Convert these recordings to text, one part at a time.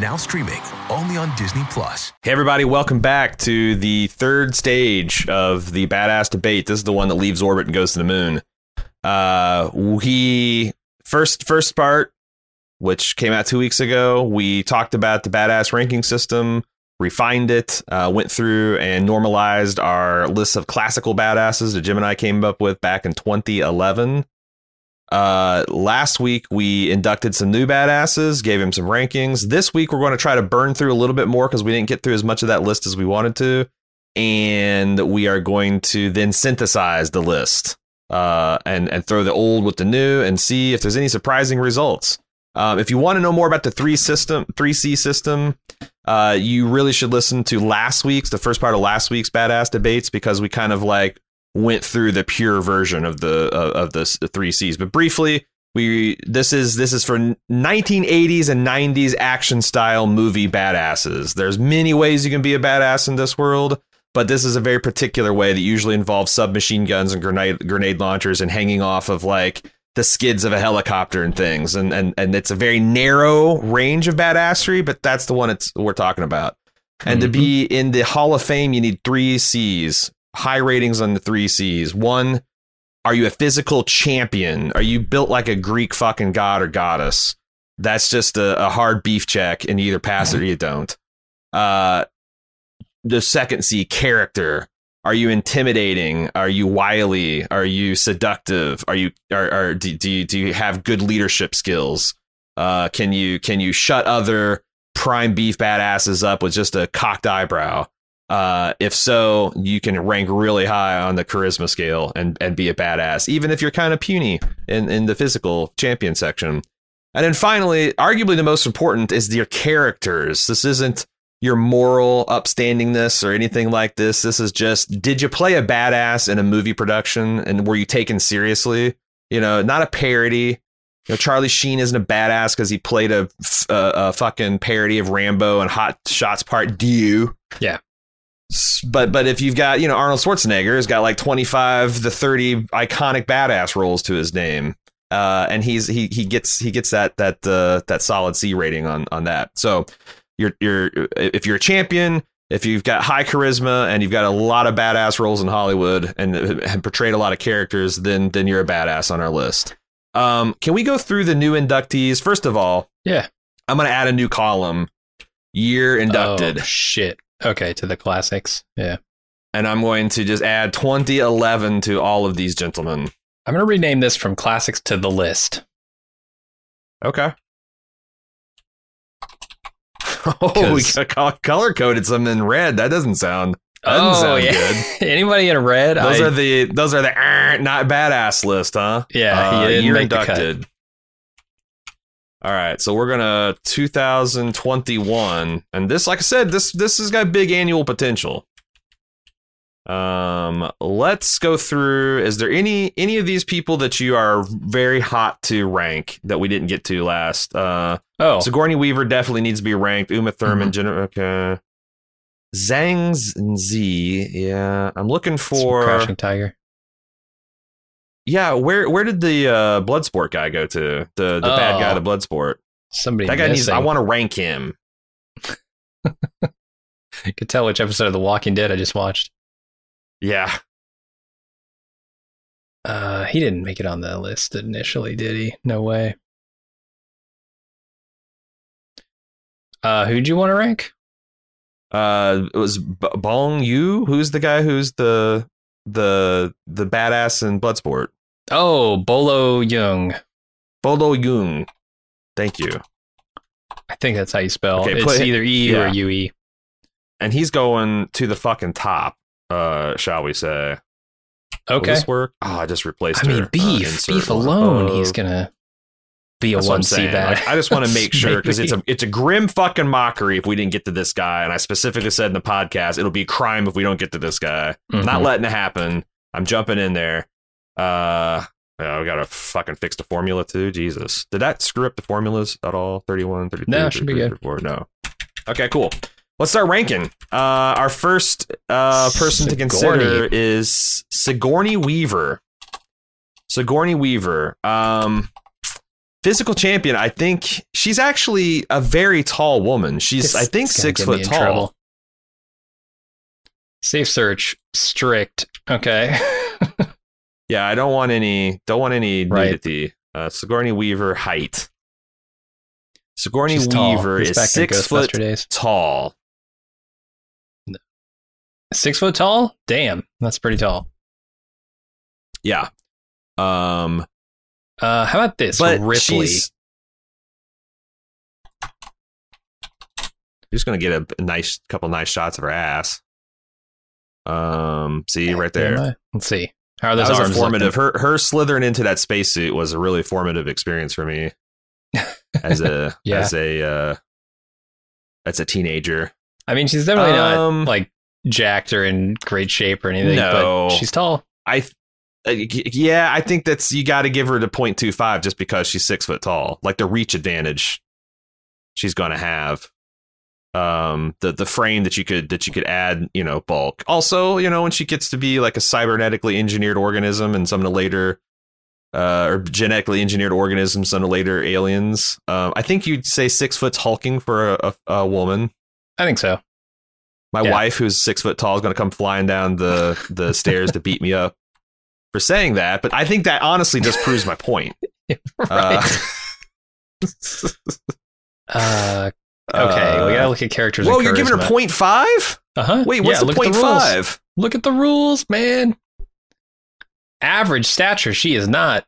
Now streaming only on Disney Plus. Hey, everybody, welcome back to the third stage of the badass debate. This is the one that leaves orbit and goes to the moon. Uh, we first first part, which came out two weeks ago, we talked about the badass ranking system, refined it, uh, went through and normalized our list of classical badasses that Jim and I came up with back in 2011. Uh, last week we inducted some new badasses, gave him some rankings. This week we're going to try to burn through a little bit more because we didn't get through as much of that list as we wanted to, and we are going to then synthesize the list uh, and and throw the old with the new and see if there's any surprising results. Um, if you want to know more about the three system, three C system, uh, you really should listen to last week's, the first part of last week's badass debates, because we kind of like went through the pure version of the uh, of the, three C's. But briefly, we this is this is for 1980s and 90s action style movie badasses. There's many ways you can be a badass in this world, but this is a very particular way that usually involves submachine guns and grenade grenade launchers and hanging off of like the skids of a helicopter and things. And and and it's a very narrow range of badassery, but that's the one it's we're talking about. And to be in the Hall of Fame, you need three C's, high ratings on the three C's. One, are you a physical champion? Are you built like a Greek fucking god or goddess? That's just a, a hard beef check, and you either pass it or you don't. Uh, the second C, character. Are you intimidating? Are you wily? Are you seductive? Are you are, are do, do you do you have good leadership skills? Uh, can you can you shut other prime beef badasses up with just a cocked eyebrow? Uh, if so, you can rank really high on the charisma scale and, and be a badass, even if you're kind of puny in, in the physical champion section. And then finally, arguably the most important is your characters. This isn't your moral upstandingness or anything like this. This is just did you play a badass in a movie production and were you taken seriously? You know, not a parody. You know, Charlie Sheen isn't a badass because he played a, a, a fucking parody of Rambo and Hot Shots Part Deux. Yeah. But but if you've got you know Arnold Schwarzenegger has got like twenty five to thirty iconic badass roles to his name, uh, and he's he he gets he gets that that uh, that solid C rating on on that. So you're you're if you're a champion, if you've got high charisma and you've got a lot of badass roles in Hollywood and have portrayed a lot of characters, then then you're a badass on our list. Um, can we go through the new inductees first of all? Yeah. I'm going to add a new column. Year inducted. Oh, shit. Okay, to the classics. Yeah. and I'm going to just add 2011 to all of these gentlemen. I'm going to rename this from classics to the list. Okay. Oh, we color coded some in red. That doesn't sound. That doesn't oh, sound yeah. good. Anybody in red? Those I- are the those are the "Er, not badass list, huh? Yeah, uh, you didn't the cut. inducted. All right, so we're gonna 2021, and this, like I said, this this has got big annual potential. Um, let's go through. Is there any any of these people that you are very hot to rank that we didn't get to last? Uh, oh, Sigourney Weaver definitely needs to be ranked. Uma Thurman, Mhm. Jennifer, okay. Zhang Z, yeah. I'm looking some for Crouching Tiger. Yeah. Where where did the uh, Bloodsport guy go to? The the bad guy, Oh. the Bloodsport. Somebody That guy needs. I want to rank him. You could tell which episode of The Walking Dead I just watched. Yeah, Uh, he didn't make it on the list initially, did he? No way. Uh, who'd you want to rank? uh, it was B- Bong Yu. Who's the guy? Who's the the the badass in Bloodsport? Oh, Bolo Yeung. Bolo Yeung. Thank you. I think that's how you spell. Okay, it's either E or yeah. UE. And he's going to the fucking top. Uh, shall we say? Will Okay. this work? Oh, I just replaced I mean, her. Uh, beef, insert beef one alone, he's gonna. Be a That's one C bad. Like, I just want to make sure because it's a it's a grim fucking mockery if we didn't get to this guy. And I specifically said in the podcast it'll be a crime if we don't get to this guy. I'm Not letting it happen. I'm jumping in there. Uh, yeah, we gotta fucking fix the formula too. Jesus, did that screw up the formulas at all? 31, 32, No, it should be 33, good. 34? No. Okay, cool. Let's start ranking. Uh, our first uh person to consider is Sigourney Weaver. Sigourney Weaver. Um, physical champion. I think she's actually a very tall woman. She's, This- I think, six foot tall. trouble. Safe search strict. Okay. Yeah, I don't want any. Don't want any Right. nudity. Uh, Sigourney Weaver height. Sigourney She's. Weaver is six foot days. tall. Six foot tall? Damn, that's pretty tall. Yeah. Um, Uh, how about this? but Ripley. she's just gonna get a, a nice couple nice shots of her ass. Um, see right there. Let's see. How are That those was a formative. looking? Her her slithering into that spacesuit was a really formative experience for me as a Yeah. as a uh, as a teenager. I mean, she's definitely Um, not like jacked or in great shape or anything, No. but she's tall. I th- uh, yeah, I think that's you got to give her the 0.25 just because she's six foot tall. Like the reach advantage she's going to have. Um, the the frame that you could that you could add, you know, bulk. Also, you know, when she gets to be like a cybernetically engineered organism and some of the later. Uh, or genetically engineered organisms, some of the later aliens. Um, I think you'd say six foot's hulking for a, a, a woman. I think so. My Yeah. wife, who's six foot tall, is going to come flying down the the stairs to beat me up for saying that. But I think that honestly just proves my point. right. Uh, okay, we gotta look at characters. Whoa, you're giving her charisma. point five? Uh-huh. Wait, what's Yeah, the look at point rules. five? Look at the rules, man. Average stature, she is not.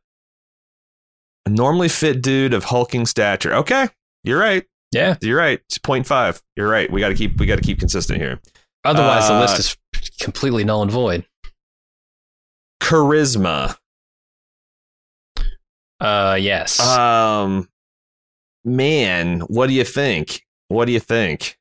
A normally fit dude of hulking stature. Okay, you're right. Yeah. You're right. It's point five. You're right. We got to keep we got to keep consistent here. Otherwise, the Uh, list is completely null and void. Charisma. Uh, yes. Um, man, what do you think? What do you think?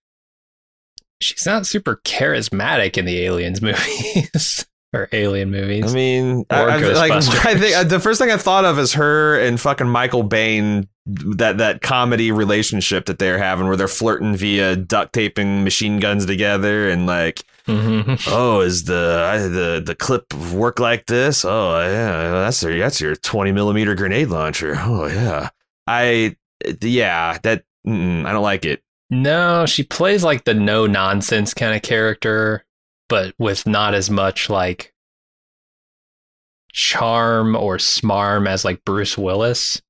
She's not super charismatic in the Aliens movies or Alien movies. I mean, I, I, like, I think uh, the first thing I thought of is her and fucking Michael Biehn that that comedy relationship that they're having where they're flirting via duct taping machine guns together and like Mhm. oh is the I- the the clip work like this oh yeah that's your that's your 20 millimeter grenade launcher oh yeah I yeah that mm, I don't like it No, she plays like the no nonsense kind of character, but with not as much like charm or smarm as like Bruce Willis.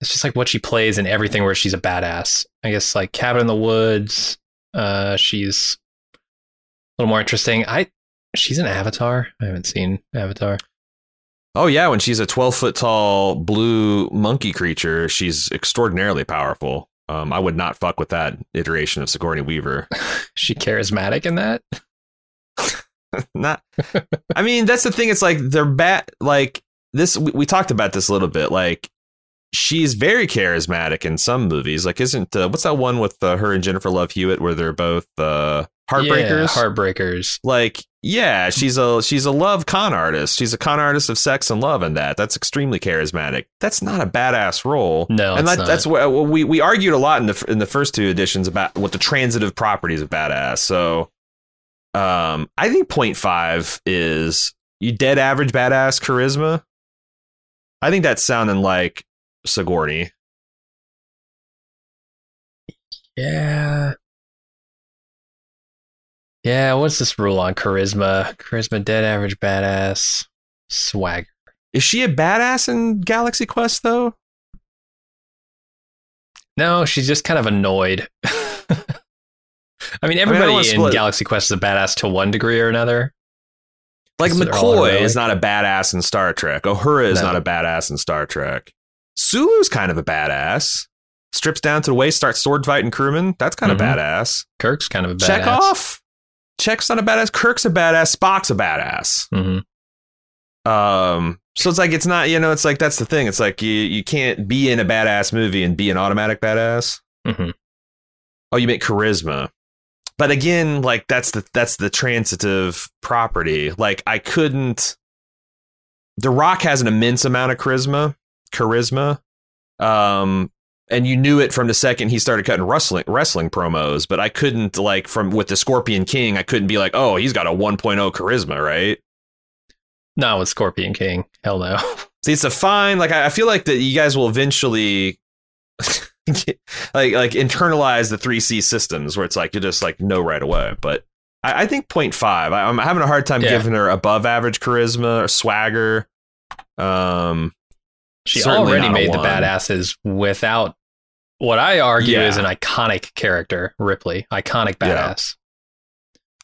It's just like what she plays in everything where she's a badass. I guess like Cabin in the Woods, uh she's a little more interesting. I she's an Avatar. I haven't seen Avatar. Oh yeah when she's a 12 foot tall blue monkey creature she's extraordinarily powerful um, I would not fuck with that iteration of Sigourney Weaver Is she charismatic in that? not i mean that's the thing it's like they're bad like this we, we talked about this a little bit like she's very charismatic in some movies like isn't uh, what's that one with uh, her and jennifer love hewitt where they're both uh heartbreakers Yeah, heartbreakers. like yeah she's a she's a love con artist she's a con artist of sex and love and that that's extremely charismatic that's not a badass role No, and that, that's what we we argued a lot in the in the first two editions about what the transitive properties of badass. So, um, I think 0.5 is you dead average badass charisma. I think that's sounding like Sigourney. Yeah. Yeah, what's this rule on charisma? Charisma, dead average, badass, swagger. Is she a badass in Galaxy Quest though? No, she's just kind of annoyed. I mean, I don't everybody in Galaxy Quest is a badass to one degree or another. Like So they're all McCoy is not a badass in Star Trek. Uhura is No. not a badass in Star Trek. Sulu's kind of a badass. Strips down to the waist, starts sword fighting crewmen. That's kind Mhm. of badass. Kirk's kind of a badass. Chekov. Check's not a badass. Kirk's a badass. Spock's a badass. hmm Um, so it's like it's not you know it's like that's the thing. It's like you you can't be in a badass movie and be an automatic badass. hmm Oh, you meant charisma. But again, like that's the that's the transitive property. Like I couldn't. The Rock has an immense amount of charisma, charisma, um, and you knew it from the second he started cutting wrestling wrestling promos. But I couldn't like from with the Scorpion King, I couldn't be like, oh, he's got a 1.0 charisma, right? Not with Scorpion King. Hell no. See, it's a fine. Like I I feel like that you guys will eventually. like like internalize the 3c systems where it's like you just like know right away but i, I think 0.5 I, i'm having a hard time Yeah. giving her above average charisma or swagger um She Certainly already made the badasses without what I argue Yeah. is an iconic character, Ripley. Iconic Yeah. badass.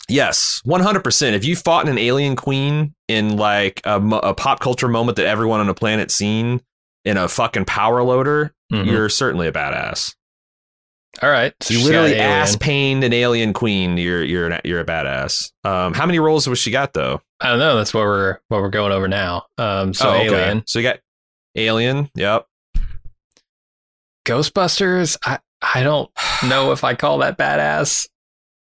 yes 100% if you fought an alien queen in like a, a pop culture moment that everyone on the planet seen in a fucking power loader Mhm. you're certainly a badass All right. So you literally ass pained an alien queen you're you're an, you're a badass um how many roles was she got though I don't know. That's what we're what we're going over now. Um, so Oh, okay. Alien, So you got Alien. Yep. Ghostbusters. I I don't know if I call that badass.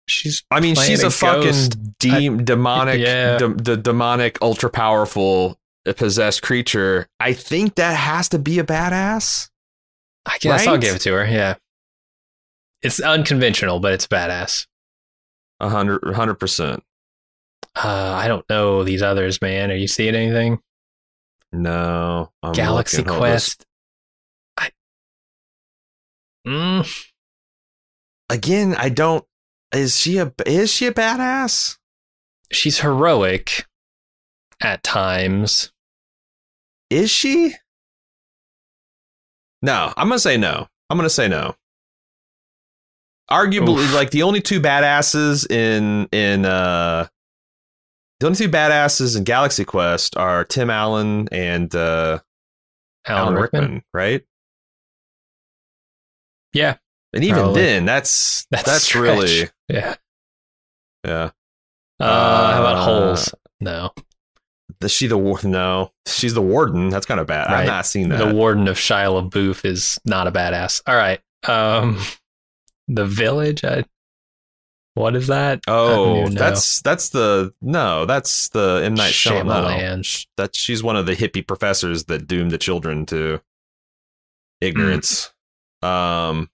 She's I mean, she's a, fucking ghost. de- demonic, Yeah. de- the demonic, ultra powerful, possessed creature. I think that has to be a badass. I guess I'll give it to her. Yeah. It's unconventional, but it's badass. A hundred, a hundred percent. Uh, I don't know these others, man. Are you seeing anything? No, I'm Galaxy looking. Hold on. Quest. I, mm, Again, I don't. Is she a? Is she a badass? she's heroic at times. Is she? No, I'm gonna say no. I'm gonna say no. Arguably, Oof. like the only two badasses in in uh the only two badasses in Galaxy Quest are Tim Allen and uh Alan, Alan Rickman. Rickman, right? Yeah, And even Probably. then, that's That's that's, really yeah. yeah. Uh, how about Uh, holes? No, The, she the war? No, she's the warden. That's kind of bad. Right. I've not seen that. the warden of Shia LaBeouf is not a badass. All right. Um, the village. I, what is that? Oh, that's that's the no, that's the M Night Shyamalan. That she's one of the hippie professors that doomed the children to ignorance. Um,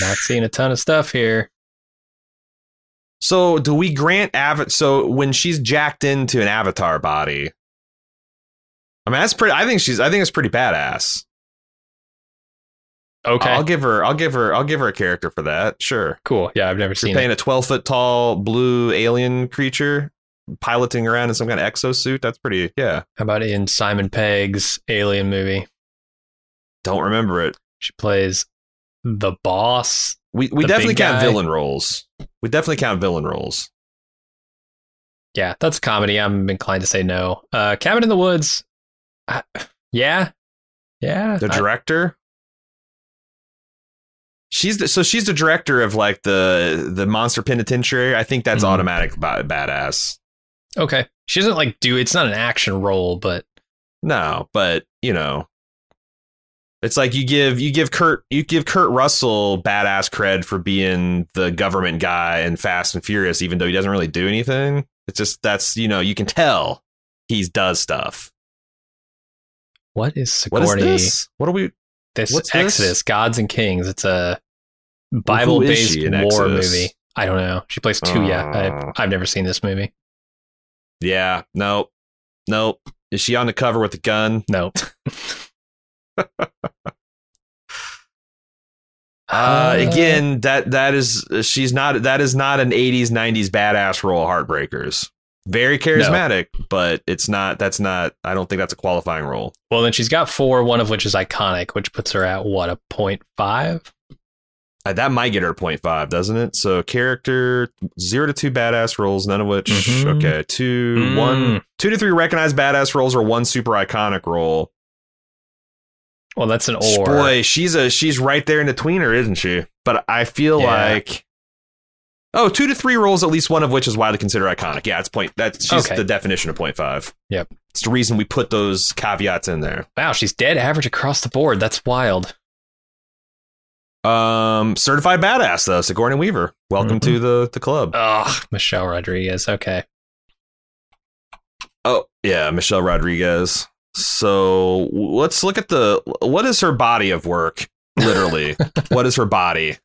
not seeing a ton of stuff here. so do we grant Avatar? So when she's jacked into an Avatar body, I mean that's pretty. I think she's. I think it's pretty badass. Okay, I'll give her. I'll give her. I'll give her a character for that. Sure. cool. Yeah, I've never You're seen playing it. a 12 foot tall blue alien creature piloting around in some kind of exosuit. That's pretty, yeah. How about in Simon Pegg's Alien movie? Don't remember it. She plays the boss. We, we definitely count guy. villain roles. We definitely count villain roles. Yeah, that's comedy. I'm inclined to say no. Uh, Cabin in the Woods. I, yeah, yeah. The director. She's the, so she's the director of like the the monster penitentiary. I think that's Mhm. automatic ba- badass. okay. She doesn't like do. It's not an action role, but No, but you know, it's like you give you give Kurt you give Kurt Russell badass cred for being the government guy in Fast and Furious, even though he doesn't really do anything. It's just that's you know you can tell he does stuff. what is What is this? What are we? This What's this? Exodus, Gods and Kings. It's a Bible-based war Exodus? movie. I don't know. She plays two. yeah, Uh. I, I've never seen this movie. Yeah, nope, nope. Is she on the cover with a gun? No. Uh, again, that that is she's not that is not an '80s '90s badass role. Heartbreakers, very charismatic, but it's not. That's not. I don't think that's a qualifying role. Well, then she's got four, one of which is iconic, which puts her at what a point five. Uh, that might get her 0.5, doesn't it? So character zero to two badass roles, none of which Mhm. okay, two Mm. one two to three recognized badass roles or one super iconic role. Well, that's an or. Boy, she's a she's right there in the tweener, isn't she? But I feel Yeah. like Oh, two to three rolls, at least one of which is widely considered iconic. Yeah, it's point. That's she's Okay. the definition of point five. Yep. It's the reason we put those caveats in there. Wow, she's dead average across the board. That's wild. Um, certified badass though, Sigourney Weaver. Welcome to the the club. Ugh, Michelle Rodriguez. Okay. Oh yeah, Michelle Rodriguez. So let's look at the what is her body of work. Literally, what is her body?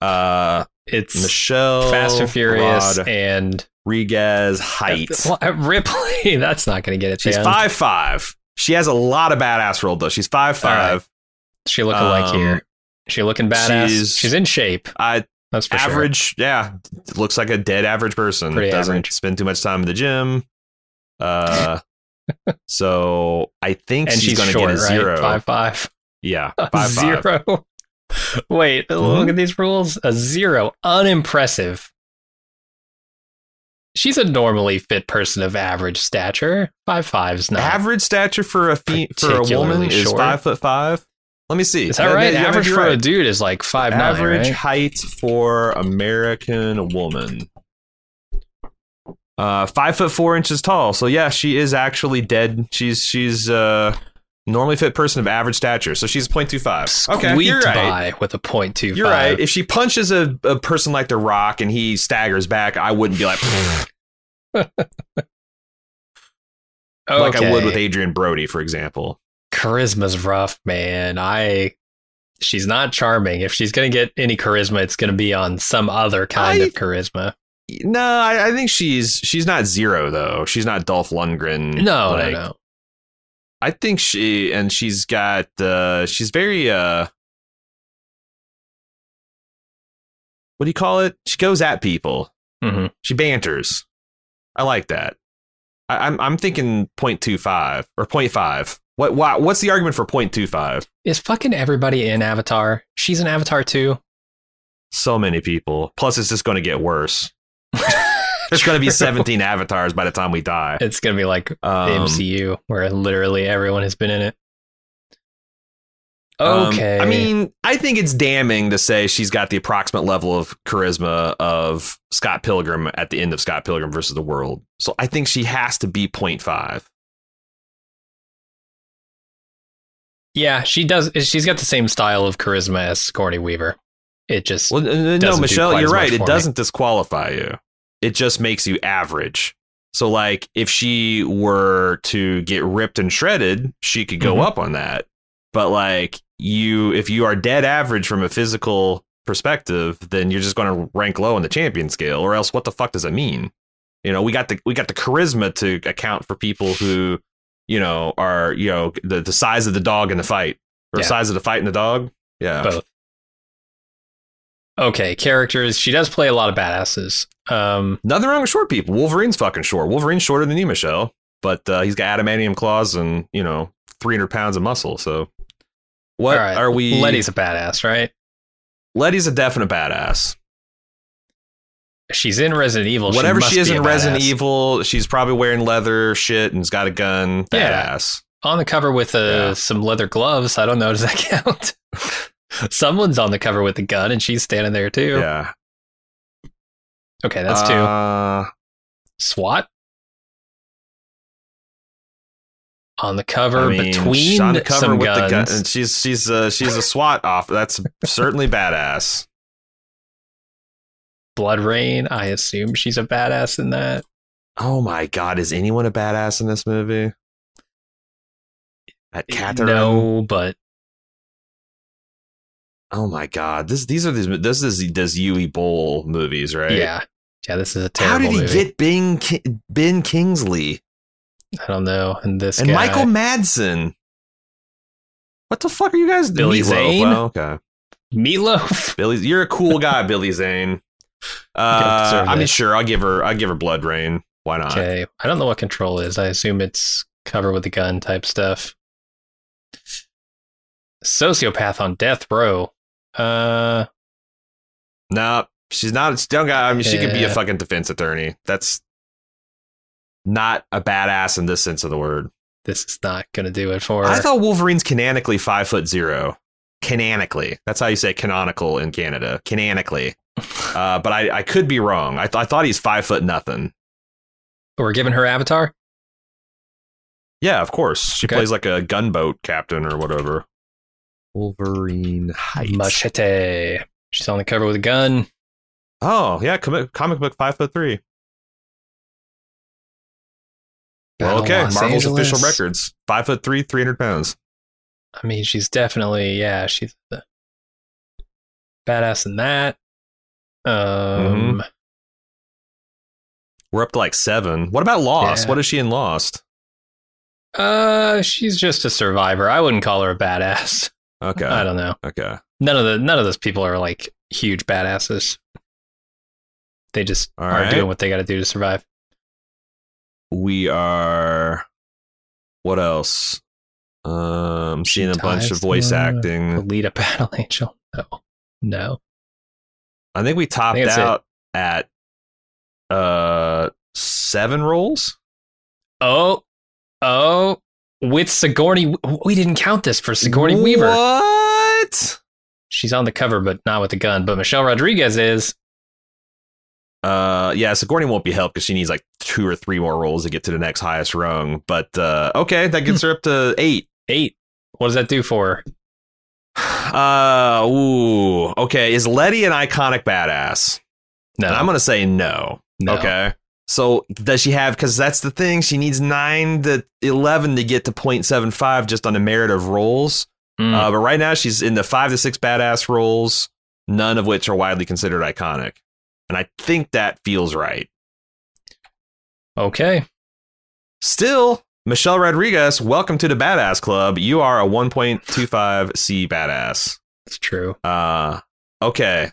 Uh, It's Michelle Fast and Furious and Rodriguez height. Ripley. That's not going to get it. She's five five. She has a lot of badass roll though. She's five All right. five. She looking like Um, here. She looking badass. she's- She's, in shape. I That's for sure. average. Yeah, looks like a dead average person. Pretty Doesn't average. spend too much time in the gym. Uh, so I think And she's, she's, going to get a right? zero. Five five. Yeah, five five. Wait, Mhm. look at these rules. A zero. Unimpressive. She's a normally fit person of average stature. Five five's not. Average stature for a fe- for a woman Particularly is five foot five. Let me see. Is that right? yeah, average for a dude is like five average nine, right? height for American woman. Uh, five foot four inches tall. So yeah, she is actually dead. She's she's uh normally fit person of average stature. So she's 0.25. Okay, Squeaked you're right. by with a point two. You're right. If she punches a, a person like The Rock and he staggers back, I wouldn't be like like I would with Adrien Brody, for example. charisma's rough, man. I she's not charming. If she's gonna get any charisma, it's gonna be on some other kind I- of charisma. No, I, I think she's she's not zero though. She's not Dolph Lundgren. No, like, no, no. I think she and she's got uh she's very uh what do you call it? She goes at people. Mhm. She banters. I like that. I, I'm I'm thinking 0.25 or 0.5. What what what's the argument for 0.25? Is fucking everybody in Avatar? She's an Avatar too. So many people. Plus it's just going to get worse. There's going to be 17 avatars by the time we die. It's gonna be like the Um, MCU, where literally everyone has been in it. Um, Okay. I mean, I think it's damning to say she's got the approximate level of charisma of Scott Pilgrim at the end of Scott Pilgrim versus the World. So I think she has to be 0.5. yeah, she does. She's got the same style of charisma as Sigourney Weaver. It just Well, no, Michelle, you're right. It doesn't disqualify you. It just makes you average. So, like, if she were to get ripped and shredded, she could go Mhm. up on that. But like you, if you are dead average from a physical perspective, then you're just going to rank low on the champion scale. Or else, what the fuck does it mean? You know, we got the we got the charisma to account for people who, you know, are you know the the size of the dog in the fight or Yeah. size of the fight in the dog. Yeah, both. Okay, characters. She does play a lot of badasses. Um, Nothing wrong with short people. Wolverine's fucking short. Wolverine's shorter than you, Michelle, but uh, he's got adamantium claws and you know 300 pounds of muscle. So, what right, are we? Letty's a badass, right? Letty's a definite badass. She's in Resident Evil. Whatever must she is in Resident badass. Evil, she's probably wearing leather shit and's got a gun. Yeah. Badass. on the cover with uh, Yeah. some leather gloves. I don't know. Does that count? Someone's on the cover with a gun, and she's standing there too. Yeah, Okay, that's two. Uh, SWAT on the cover I mean, between on the cover some with guns. the gun, and she's she's uh, she's a SWAT off. That's certainly badass. BloodRayne. I assume she's a badass in that. Oh my god, is anyone a badass in this movie? At Catherine? No, but Oh my god, this these are these this is this Uwe Boll movies, right? yeah, yeah. This is a terrible. How did he movie. get Ben Ki- Ben Kingsley I don't know. And this and guy, Michael Madsen? What the fuck are you guys? Doing? Billy Meatloaf. Zane? Well, okay, Meatloaf. Billy, you're a cool guy, Billy Zane. Uh, I mean, sure, I'll give her I'll give her BloodRayne. Why not? Okay, I don't know what control is. I assume it's cover with a gun type stuff. Sociopath on death row. Uh, No, she's not. She don't got. I mean, she could be a fucking defense attorney. That's not a badass in this sense of the word. this is not going to do it for her. I thought Wolverine's canonically five foot zero. Canonically, that's how you say canonical in Canada. Canonically, uh, but I, I could be wrong. I, th- I thought he's five foot nothing. We're giving her Avatar. Yeah, of course. She Okay. plays like a gunboat captain or whatever. Wolverine Heights. Machete. She's on the cover with a gun. Oh yeah, comic, comic book five foot three. Well, okay, Los Marvel's Angeles. official records: five foot three, three hundred pounds. I mean, she's definitely yeah. She's the badass in that. Um, Mhm. We're up to like seven. What about Lost? Yeah. What is she in Lost? uh, she's just a survivor. I wouldn't call her a badass. Okay, I don't know. okay. None of the none of those people are like huge badasses. They just All are right. doing what they got to do to survive. We are. What else? Um, seeing a bunch of voice acting. Alita Battle Angel. No, no. I think we topped think that's it. out at uh seven rolls. Oh, oh, with Sigourney. We didn't count this for Sigourney Weaver. What? She's on the cover, but not with the gun. But Michelle Rodriguez is. Uh, yeah, Sigourney won't be helped because she needs like two or three more rolls to get to the next highest rung. But uh, okay, that gets her up to eight. Eight. What does that do for her? Uh, ooh, okay. Is Letty an iconic badass? No, And I'm gonna say no. no. Okay. So does she have? Because that's the thing. She needs nine to eleven to get to 0.75 just on the merit of roles. Mm. Uh, but right now she's in the five to six badass roles, none of which are widely considered iconic. And I think that feels right. okay. Still, Michelle Rodriguez, welcome to the Badass Club. You are a 1.25 C badass. It's true. Uh, okay.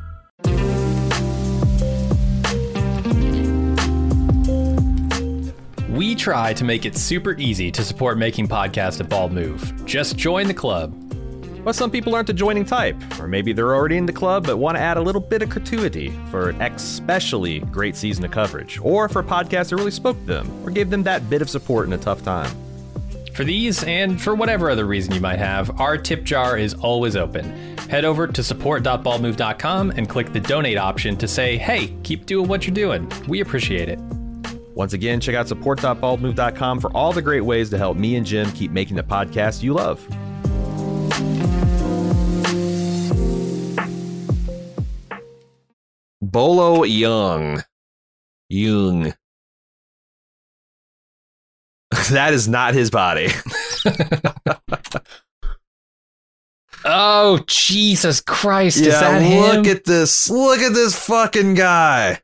We try to make it super easy to support making podcasts at Bald Move. Just join the club. But some people aren't the joining type, or maybe they're already in the club but want to add a little bit of gratuity for an especially great season of coverage, or for a podcast that really spoke to them, or gave them that bit of support in a tough time. For these, and for whatever other reason you might have, our tip jar is always open. Head over to support.baldmove.com and click the donate option to say, hey, keep doing what you're doing. We appreciate it. Once again, check out support.baldmove.com for all the great ways to help me and Jim keep making the podcast you love. Bolo Yeung. Young. that is not his body. Oh Jesus Christ! Is yeah, look him? at this. Look at this fucking guy.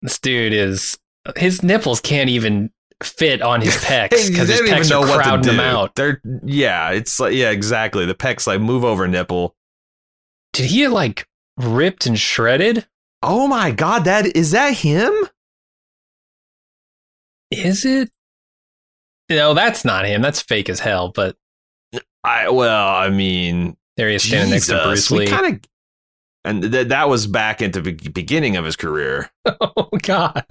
this dude is. His nipples can't even fit on his pecs because his pecs are crowding them out. They're yeah, it's like yeah, exactly. The pecs like move over nipple. Did he get like ripped and shredded? Oh my god, that is that him? Is it? No, that's not him. That's fake as hell. But I well, I mean, there he is standing next to Jesus, Bruce Lee. kind of, and th- that was back at the be- beginning of his career. oh God!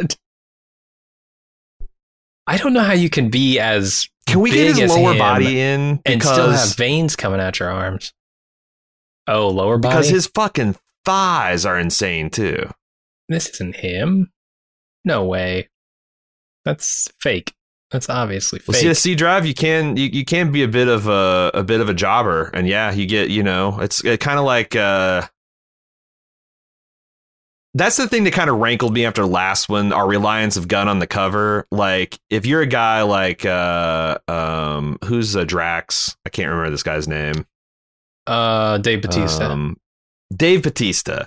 I don't know how you can be as Can we get his lower body in and still have veins coming out your arms. Oh, lower body. because his fucking thighs are insane too. this isn't him. No way. That's fake. That's obviously Well, fake. see, the C drive, you can you, you can be a bit of a a bit of a jobber, and yeah, you get you know it's it kind of like uh, that's the thing that kind of rankled me after last one. Our reliance of gun on the cover, like if you're a guy like uh um who's a Drax, I can't remember this guy's name. uh, Dave Batista. Um, Dave Batista.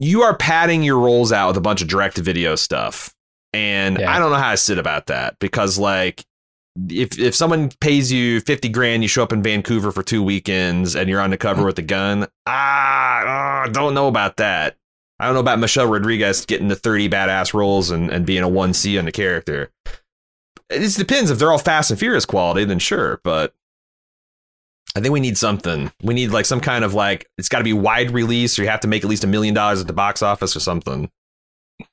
You are padding your rolls out with a bunch of direct video stuff. And Yeah. I don't know how I sit about that because like if if someone pays you 50 grand, you show up in Vancouver for two weekends and you're on the cover with a gun, ah, ah, don't know about that. I don't know about Michelle Rodriguez getting the 30 badass roles and, and being a 1C on the character. It just depends. If they're all Fast and Furious quality, then sure. But I think we need something. We need like some kind of like, it's got to be wide release or you have to make at least a million dollars at the box office or something.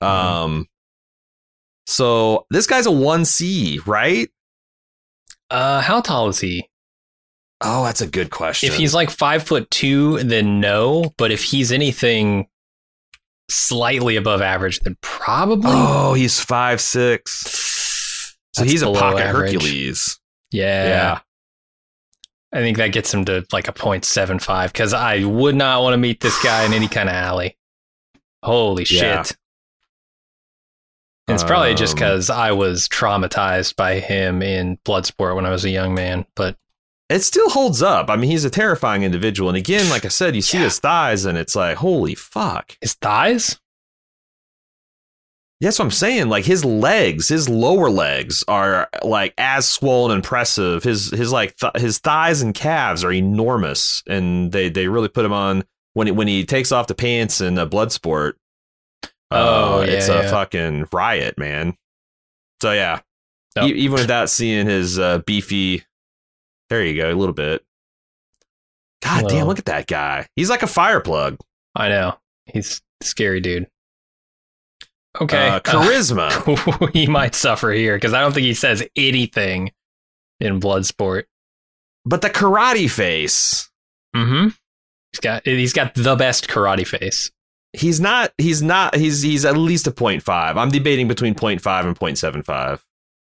Um, so this guy's a 1C, right? Uh, how tall is he? Oh, that's a good question. If he's like five foot two, then no. But if he's anything slightly above average, then probably. Oh, he's five six. So he's a pocket average. Hercules. yeah. Yeah. I think that gets him to like a 0.75 because I would not want to meet this guy in any kind of alley. Holy Yeah. shit. And it's probably just Um, because I was traumatized by him in Bloodsport when I was a young man. But It still holds up. I mean, he's a terrifying individual. And again, like I said, you see Yeah. his thighs and it's like, holy fuck. his thighs? That's what I'm saying. Like his legs, his lower legs are like as swollen and impressive. His his like th- his thighs and calves are enormous, and they they really put him on when he, when he takes off the pants in a blood sport. Oh, uh, yeah, it's a yeah. fucking riot, man. So yeah, Nope. E- even without seeing his uh, beefy, there you go, a little bit. God damn, look at that guy. He's like a fire plug. I know. He's scary dude. Okay. Uh, charisma. he might suffer here because I don't think he says anything in Bloodsport. but the karate face. Mm-hmm. He's got he's got the best karate face. He's not. He's not. He's he's at least a 0.5. I'm debating between 0.5 and 0.75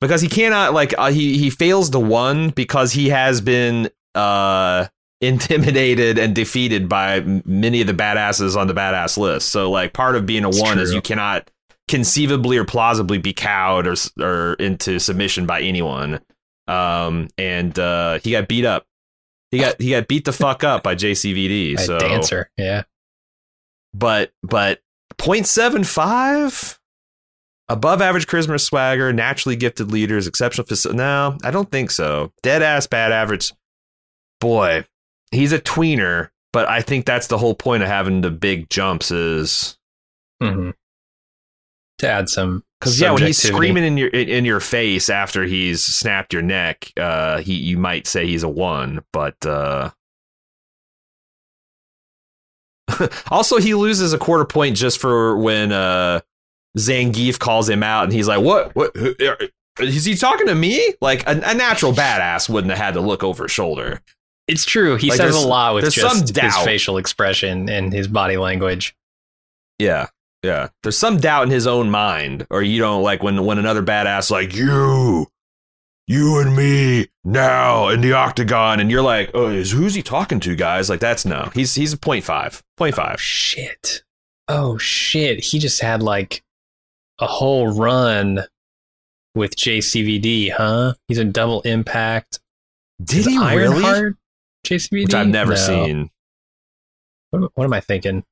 because he cannot like uh, he he fails the one because he has been uh intimidated and defeated by many of the badasses on the badass list. So like part of being a It's one is you cannot conceivably or plausibly be cowed or or into submission by anyone. Um and uh he got beat up. He got he got beat the fuck up by JCVD. A so dancer. Yeah. but but 0.75 above average charisma swagger naturally gifted leaders exceptional faci- no i don't think so. Dead ass bad average. Boy he's a tweener but i think that's the whole point of having the big jumps is Mm-hmm. To add some because yeah when he's screaming in your in in your face after he's snapped your neck uh he you might say he's a one but uh also he loses a quarter point just for when uh Zangief calls him out and he's like what? What? Is he talking to me? Like a, a natural badass wouldn't have had to look over his shoulder. It's true. He Like, says a lot with just some his facial expression and his body language. yeah yeah. There's some doubt in his own mind or you don't like when when another badass like you you and me now in the octagon and you're like oh is who's he talking to guys? Like that's no. He's he's a 0.5 Oh shit. Oh shit. He just had like a whole run with JCVD, huh? He's in double impact. did Is he really JCVD? which i've never No. seen What, what am I thinking?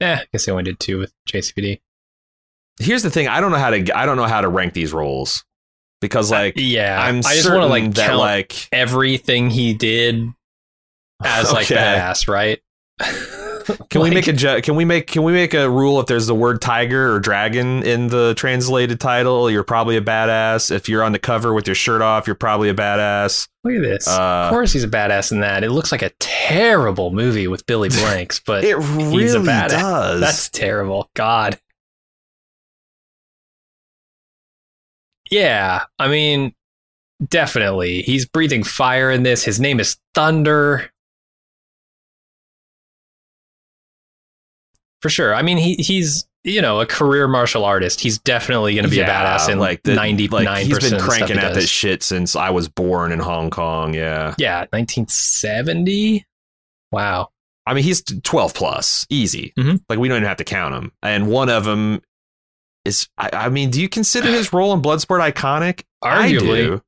Yeah, I guess he only did two with JCVD. here's the thing i don't know how to i don't know how to rank these roles because uh, like Yeah, i'm I just want to like that count like everything he did as like Okay. badass, right? Can we make a can we make can we make a rule if there's the word tiger or dragon in the translated title, you're probably a badass. If you're on the cover with your shirt off, you're probably a badass. Look at this. Uh, of course, he's a badass in that. It looks like a terrible movie with Billy Blanks, but It really he's a badass. does. That's terrible. God. Yeah, I mean, definitely. He's breathing fire in this. His name is Thunder. For sure. I mean, he he's you know a career martial artist. He's definitely going to be a badass in like ninety nine like he's been cranking at this shit since I was born in Hong Kong. Yeah, Yeah, nineteen seventy. Wow. I mean he's 12 plus, easy. Mhm. Like we don't even have to count him. And one of them is, I, I mean, do you consider his role in Bloodsport iconic? I do.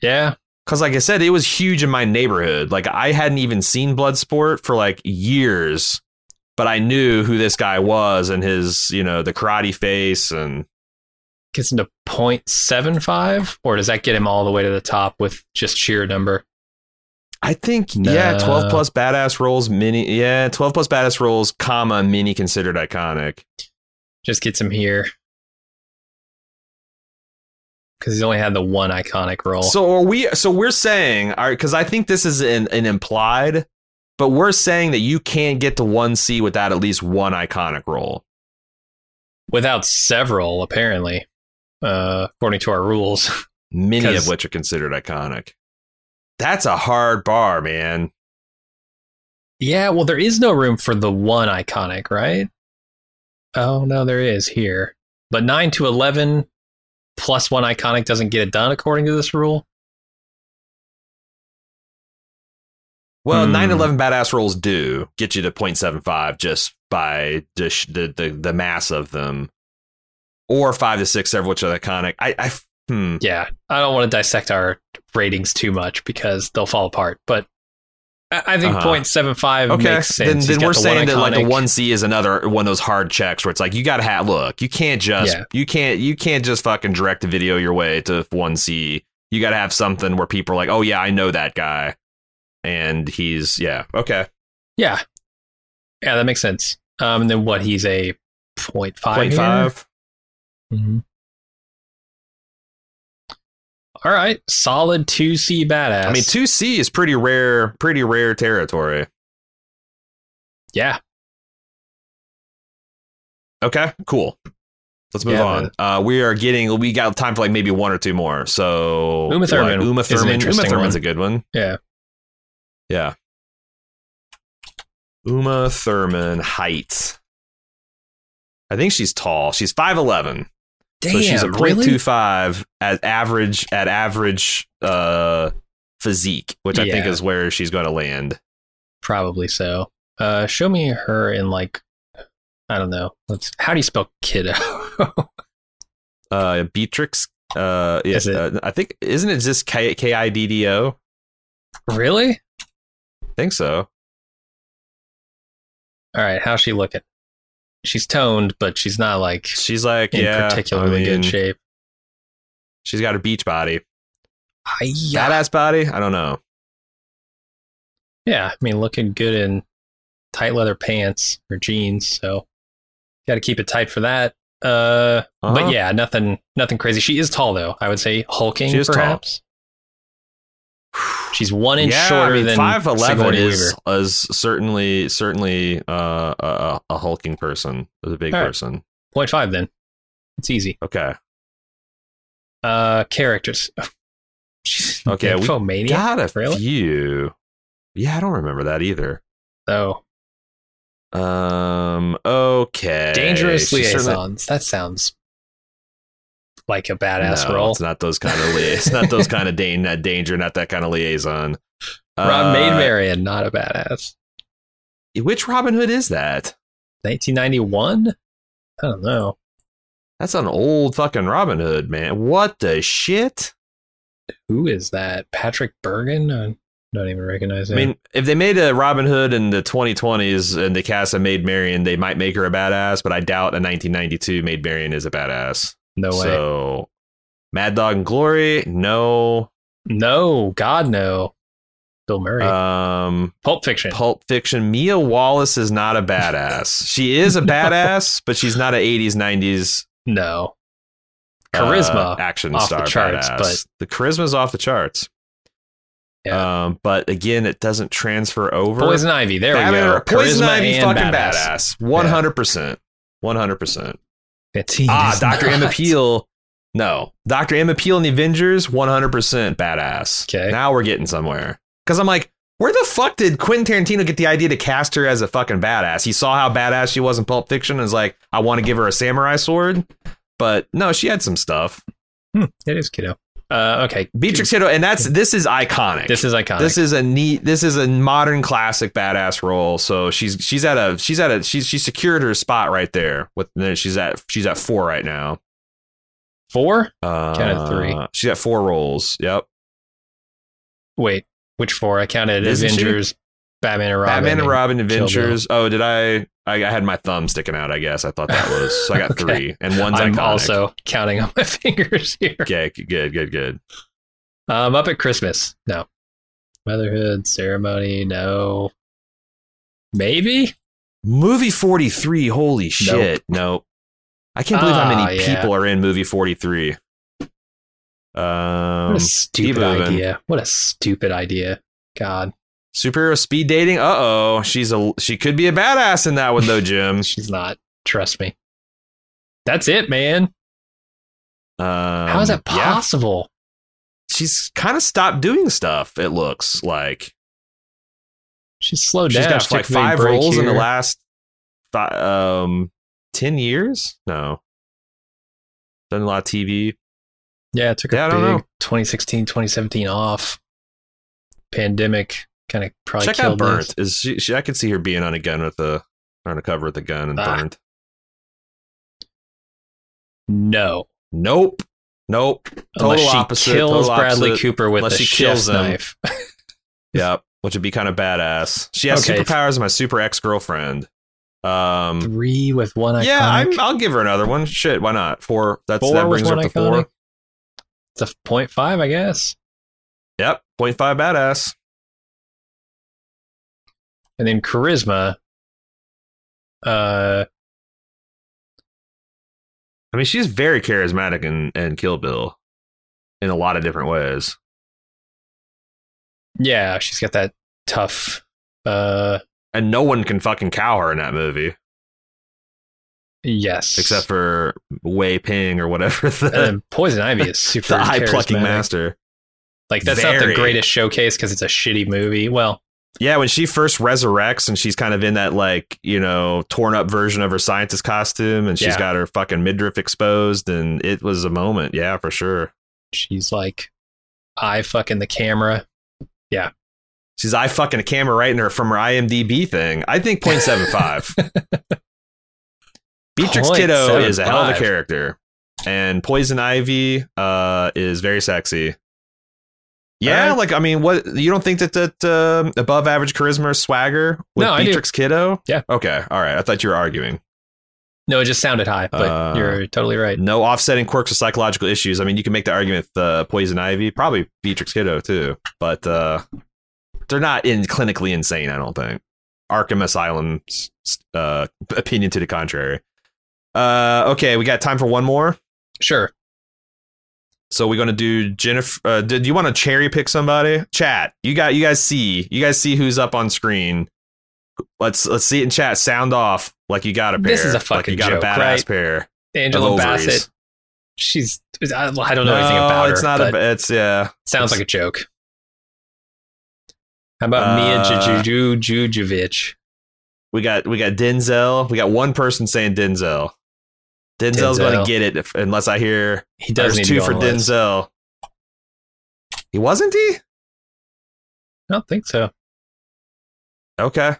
Yeah. Cause like I said, it was huge in my neighborhood. Like I hadn't even seen Bloodsport for like years, but I knew who this guy was and his, you know, the karate face and gets into 0.75 or does that get him all the way to the top with just sheer number I think yeah, uh, twelve plus badass rolls mini yeah, twelve plus badass rolls comma mini considered iconic. Just gets him here. Because he's only had the one iconic role. So are we? So we're saying, all right, because I think this is an, an implied, but we're saying that you can't get to one C without at least one iconic role. Without several, apparently, uh, according to our rules. Many of which are considered iconic. That's a hard bar, man. yeah, well, there is no room for the one iconic, right? Oh, no, there is here. But 9 to 11 plus one iconic doesn't get it done according to this rule. Well, nine hmm. 911 badass rolls do get you to 0.75 just by the, the the the mass of them, or five to six, several which are iconic. I, I hmm. Yeah, I don't want to dissect our ratings too much because they'll fall apart. But I think Uh-huh. 0.75 Okay, makes sense. then, then we're the saying that like a iconic. one C is another one of those hard checks where it's like you got to have look. You can't just Yeah. you can't you can't just fucking direct a video your way to one C. You got to have something where people are like, oh yeah, I know that guy, and he's yeah okay Yeah, yeah, that makes sense. Um, and then what? He's a 0.5. point here? five. Mhm. All right, solid two C badass. I mean, two C is pretty rare, pretty rare territory. yeah, Okay, cool. Let's move Yeah, on. Uh, we are getting. We got time for like maybe one or two more. So Uma Thurman Uma is Thurman. Uma Thurman's one. a good one. yeah. Yeah. Uma Thurman height. I think she's tall. She's five eleven. Damn, So she's a really? .25 at average at average uh physique, which I think is where she's going to land. Probably so. Uh, show me her in like, I don't know. Let's. How do you spell kiddo? Uh Beatrix uh yeah, uh, I think isn't it just K K I D D O? really? Think so. All right, how's she looking? She's toned, but she's not like She's like in yeah, particularly I mean, good shape. She's got a beach body. Hi-ya. Badass body? I don't know. Yeah, I mean, looking good in tight leather pants or jeans. So, got to keep it tight for that. Uh, Uh-huh. but yeah, nothing, nothing crazy. She is tall though. I would say hulking, is tall. She's one inch yeah, shorter I mean, than five eleven is, is certainly certainly uh, a, a hulking person, a big right. person. Point five. Then it's easy. Okay, Uh, characters. Okay, we Nymphomaniac? got a Really? few. Yeah, I don't remember that either. Oh, Um. Okay. dangerous She's certainly- That sounds like a badass no, role. It's not those kind of li- It's not those kind of da- not danger. Not that kind of liaison. Rob Uh, Maid Marian, not a badass. Which Robin Hood is that? 1991. I don't know. That's an old fucking Robin Hood, man. What the shit? Who is that? Patrick Bergin? I don't even recognize I mean, if they made a Robin Hood in the 2020s and they cast a Maid Marian, they might make her a badass, but I doubt a 1992 Maid Marian is a badass. No way. So, Mad Dog and Glory, no. no, God, no. Bill Murray. Um, Pulp Fiction. Pulp Fiction, Mia Wallace is not a badass. she is a badass, but she's not an 80s, 90s no. Charisma. uh, action off the star charts, badass. but- the charisma's off the charts. Yeah. Um, but again, it doesn't transfer over. Poison Ivy. There we go. Poison Ivy, fucking badass. badass. One hundred percent. One hundred percent. Ah, Doctor Emma. Peel. No, Doctor Emma Peel in the Avengers. One hundred percent badass. Okay. Now we're getting somewhere. Because I'm like, where the fuck did Quentin Tarantino get the idea to cast her as a fucking badass? He saw how badass she was in Pulp Fiction and was like, I want to give her a samurai sword. But no, she had some stuff. Hmm, it is kiddo. Uh, okay. Beatrix Kiddo, and that's this is iconic. This is iconic. This is a neat. This is a modern classic badass role. So she's she's at a she's at a she's she secured her spot right there. With she's at she's at four right now. four. Uh, Counted three. She's at four roles. Yep. Wait, which four? I counted Isn't she? Avengers, Batman and Robin. Batman and Robin Bill. Adventures. Oh, did I, I? I had my thumb sticking out. I guess I thought that was. So I got Okay. three, and one's I'm iconic. also counting on my fingers here. okay. Good. Good. Good. Um, up at Christmas. No. Motherhood ceremony. No. Maybe. Movie 43. Holy shit. Nope. I can't believe how Ah, many yeah. people are in movie 43. Um, What a stupid idea. What a stupid idea. God, superhero speed dating. Uh oh, she's a she could be a badass in that one though, Jim. she's not. Trust me. That's it, man. Um, How is that yeah, possible? she's kind of stopped doing stuff. It looks like She's slowed she's down. She's got like five roles in the last fi- um ten years. No, done a lot of TV. Yeah, it took Yeah, a big 2016, 2017 off. Pandemic kind of probably Check out Burnt. Is she, she? I can see her being on a gun with the on a cover with a gun and Ah. Burnt. No. Nope. Nope. Total Unless she opposite. kills Bradley opposite. Cooper with Unless a she kills knife. Yep, which would be kind of badass. She has Okay. superpowers my super ex girlfriend. Um, Three with one yeah, iconic. I'm, I'll give her another one. Shit, why not? Four. That's Four that brings her up to iconic. four. It's a point five, I guess. Yep, point five badass. And then charisma. Uh, I mean, she's very charismatic in, in Kill Bill in a lot of different ways. yeah, she's got that tough. Uh, And no one can fucking cow her in that movie yes, except for Wei Ping or whatever the, and then Poison Ivy is super the eye plucking master. Like that's not the greatest showcase because it's a shitty movie. Well, Yeah, when she first resurrects and she's kind of in that like, you know, torn up version of her scientist costume and she's Yeah. got her fucking midriff exposed and it was a moment. Yeah, for sure. she's like, I fucking the camera. Yeah. She's I fucking a camera right in her from her IMDb thing. I think 0.75. Beatrix Kiddo is a hell of a character. And Poison Ivy uh, is very sexy. Yeah, Alright. like I mean, what you don't think that that uh, above average charisma or swagger with No, Beatrix Kiddo? Yeah. Okay. All right. I thought you were arguing. No, it just sounded high, but Uh, you're totally right. No offsetting quirks or psychological issues. I mean, you can make the argument with uh, Poison Ivy, probably Beatrix Kiddo too, but uh, they're not in clinically insane. I don't think. Arkham Asylum's uh, opinion to the contrary. Uh, okay, we got time for one more. Sure. So we're gonna do Jennifer. Uh, did you want to cherry pick somebody? Chat. You got. You guys see. You guys see who's up on screen. Let's let's see it in chat. Sound off like you got a pair. This is a like fucking you got joke, a badass right? pair. Angela. Bassett. She's. I, I don't know anything No, about her. It's not a. It's yeah. sounds it's- like a joke. How about Mia Uh, Juju Jujovic? We got we got Denzel. We got one person saying Denzel. Denzel's going to get it if, unless I hear He does there's two for. Denzel. He wasn't he? I don't think so. Okay.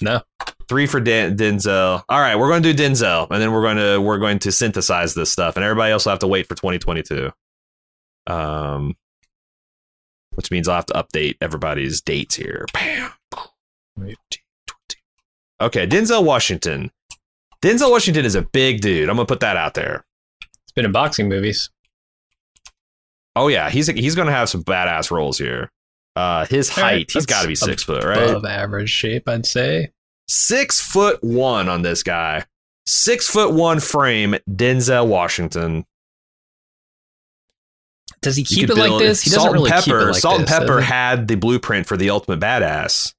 No. Three for Dan- Denzel. All right, we're going to do Denzel, and then we're going to we're going to synthesize this stuff, and everybody else will have to wait for 2022. Um, which means I'll have to update everybody's dates here. Bam. Okay, Denzel Washington. Denzel Washington is a big dude. I'm gonna put that out there. It's been in boxing movies. Oh yeah, he's he's gonna have some badass roles here. Uh, his All right, height, he's got to be six foot, right? Above average shape, I'd say. Six foot one on this guy. Six foot one frame, Denzel Washington. Does he keep it like this? He Salt doesn't really and keep Pepper. it like Salt this, and Pepper had the blueprint for the ultimate badass.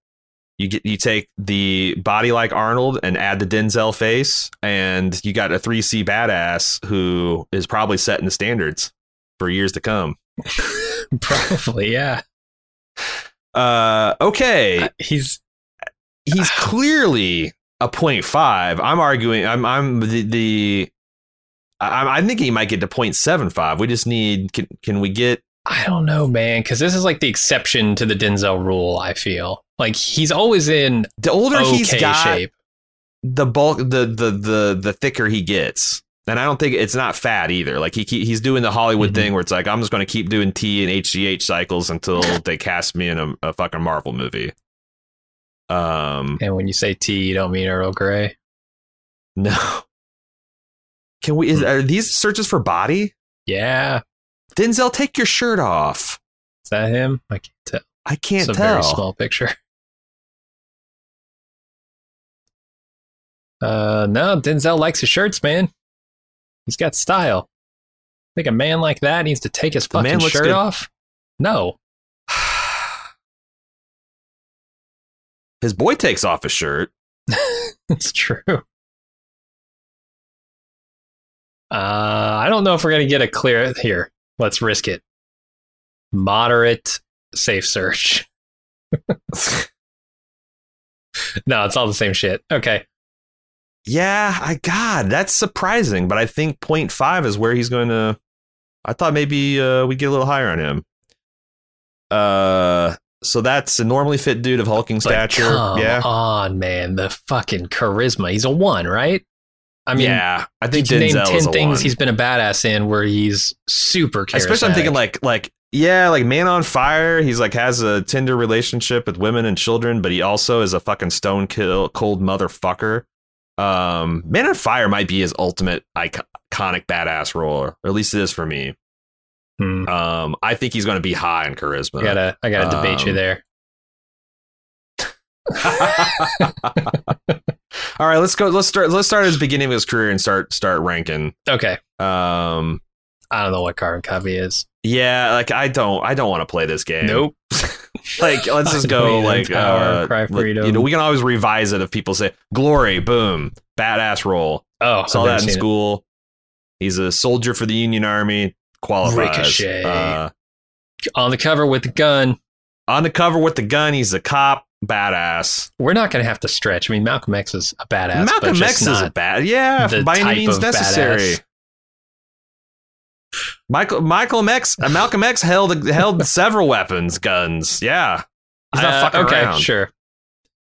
You get you take the body like Arnold and add the Denzel face, and you got a three C badass who is probably setting the standards for years to come. Probably, yeah. Uh, okay, Uh, He's he's clearly a point five. I'm arguing. I'm I'm the the. I'm, I'm thinking he might get to 0.75. We just need. Can, can we get? I don't know, man, because this is like the exception to the Denzel rule. I feel like he's always in The older okay he's got, shape. the bulk, the the the the thicker he gets. And I don't think it's not fat either. Like he he- he's doing the Hollywood Mhm. thing where it's like I'm just going to keep doing T and HGH cycles until they cast me in a, a fucking Marvel movie. Um, And when you say T, you don't mean Earl Grey. no. Can we? Is, Hmm. are these searches for body? Yeah, Denzel, take your shirt off. Is that him? I can't tell. I can't it's a tell. very small picture. Uh, no, Denzel likes his shirts, man. He's got style. I Think a man like that needs to take his fucking shirt good. off? No. His boy takes off his shirt. it's true. Uh, I don't know if we're gonna get a clear here. Let's risk it. Moderate safe search. no, it's all the same shit. Okay. Yeah, I God, that's surprising, but I think 0.5 is where he's going to. I thought maybe uh, we get a little higher on him. Uh, so that's a normally fit dude of hulking But stature. come yeah, on, man. The fucking charisma. He's a one, right? I mean, yeah. I think name Denzel ten things one. he's been a badass in where he's super charismatic. Especially, I'm thinking like like yeah, like Man on Fire. He's like has a tender relationship with women and children, but he also is a fucking stone kill cold motherfucker. Um, Man on Fire might be his ultimate iconic badass role, or at least it is for me. Hmm. Um, I think he's going to be high in charisma. I gotta, I gotta debate you Um, there. All right, let's go. Let's start. Let's start at the beginning of his career and start start ranking. Okay, Um, I don't know what Carbon Copy is. yeah, like I don't, I don't want to play this game. Nope. like let's just go like uh, cry freedom. you know we can always revise it if people say glory boom badass role Oh, saw that in seen it. school he's a soldier for the union army qualifies Ricochet. uh, on the cover with the gun. on the cover with the gun he's a cop badass We're not gonna have to stretch. I mean, Malcolm X is a badass. Malcolm X is a bad yeah by any means necessary badass. Michael Michael X uh, Malcolm X held held several weapons guns yeah he's not Uh, fucking okay, around sure.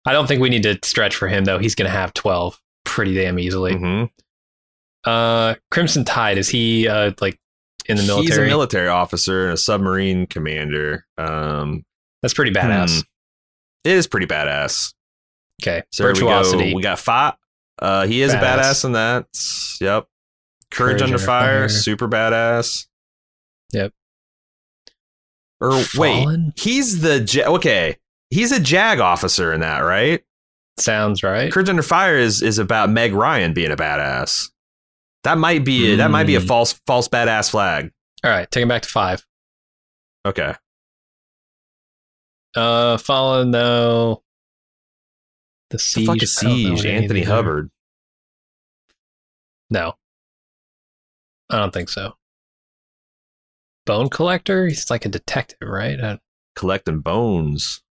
I don't think we need to stretch for him though. He's gonna have twelve pretty damn easily. Mhm. Uh, Crimson Tide is he uh like in the military? he's a military officer and a submarine commander um That's pretty badass. Hmm. It is pretty badass. Okay, So virtuosity. We, go. we got five. Uh, he is a Badass. badass in that. Yep. Courage, Courage under Under fire, Fire. super badass. Yep. Or wait, he's the ja- okay. He's a JAG officer in that, right? Sounds right. Courage under fire is is about Meg Ryan being a badass. That might be that might be a Hmm. false false badass flag. All right, take him back to five. Okay. Uh, Fallen though. The The siege. fuck is siege? Anthony. Hubbard. No, I don't think so. Bone collector. He's like a detective, right? Uh, Collecting bones.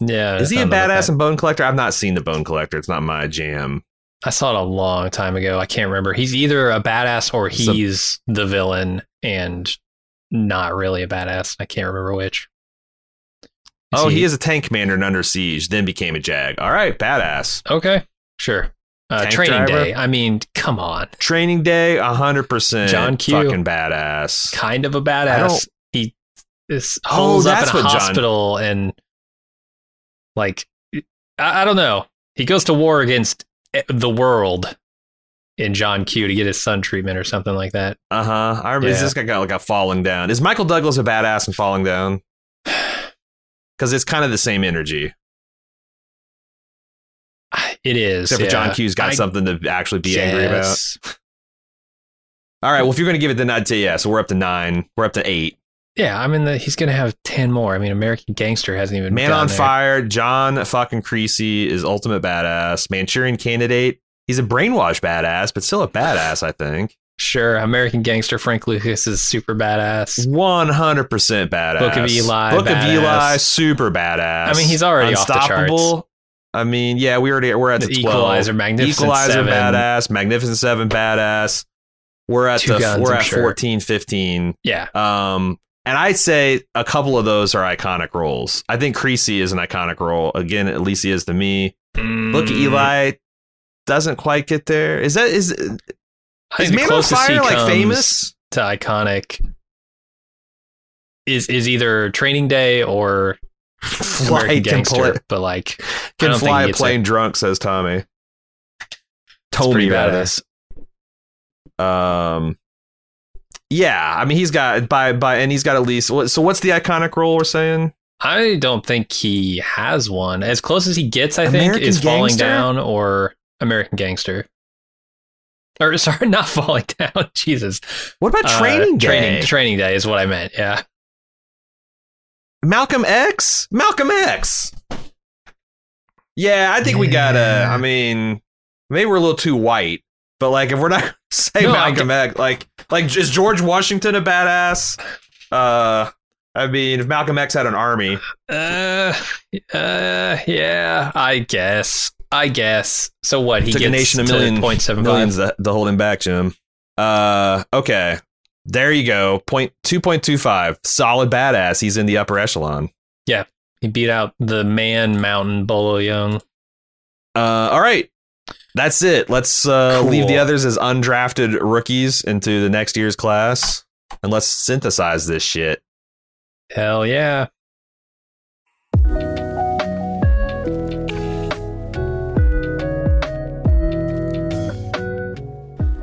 yeah. Is he I a don't know about badass that. in Bone Collector? I've not seen the Bone Collector. It's not my jam. I saw it a long time ago. I can't remember. He's either a badass or So- he's the villain and not really a badass. I can't remember which. Oh, he is a tank commander and Under Siege, then became a JAG. All right, badass. Okay, sure. Uh, training driver? day. I mean, come on. Training Day, 100% John Q. fucking badass. Kind of a badass. He is Oh, holds up that's in a what John- hospital and like I, I don't know. He goes to war against eh, the world in John Q to get his son treatment or something like that. Uh huh. I remember is Yeah. this guy got like a falling down. Is Michael Douglas a badass and falling down? Because it's kind of the same energy. It is. Except for John. Q's got I something to actually be angry about. All right. Well, if you're going to give it, the I'd say yeah. So we're up to nine. We're up to eight. Yeah, I mean, the, he's going to have 10 more. I mean, American Gangster hasn't even Man on there. Fire, John fucking Creasy is ultimate badass. Manchurian Candidate, he's a brainwash badass, but still a badass, I think. Sure, American Gangster Frank Lucas is super badass. 100% badass. Book of Eli, Book of. Eli, super badass. I mean, he's already off the charts. Unstoppable. I mean, yeah, we already we're at the, The 12. Equalizer, Magnificent Equalizer Seven. badass, Magnificent 7 badass. We're at Two the guns, we're I'm at sure. 14, 15. Yeah, Um and I'd say a couple of those are iconic roles. I think Creasy is an iconic role. Again, at least he is to me. Look Mm, Eli doesn't quite get there. Is that is I is Man on Fire like famous? to iconic is is either Training Day or American can, Gangster, play, but like can fly a plane drunk, says Tommy. Told me rather. badass. Um, Yeah, I mean he's got by by and he's got at least so what's the iconic role we're saying? I don't think he has one. As close as he gets, I think, American is falling down or American Gangster. Or sorry, not falling down. Jesus. What about Uh, Training Day? Training Training Day is what I meant. Yeah. Malcolm X? Malcolm X. Yeah, I think we gotta. I mean, maybe we're a little too white, but like if we're not gonna say No, Malcolm X, like like is George Washington a badass? Uh, I mean, if Malcolm X had an army, Uh, uh, yeah. I guess. I guess. So what? He took gets a nation a to million 0.75. millions to, to hold him back, Jim. Uh, okay, there you go. Point two point two five, solid badass. He's in the upper echelon. Yeah. He beat out the man Mountain Bolo Yeung. Uh, all right. That's it. Let's uh, Cool. leave the others as undrafted rookies into the next year's class, and let's synthesize this shit. Hell yeah.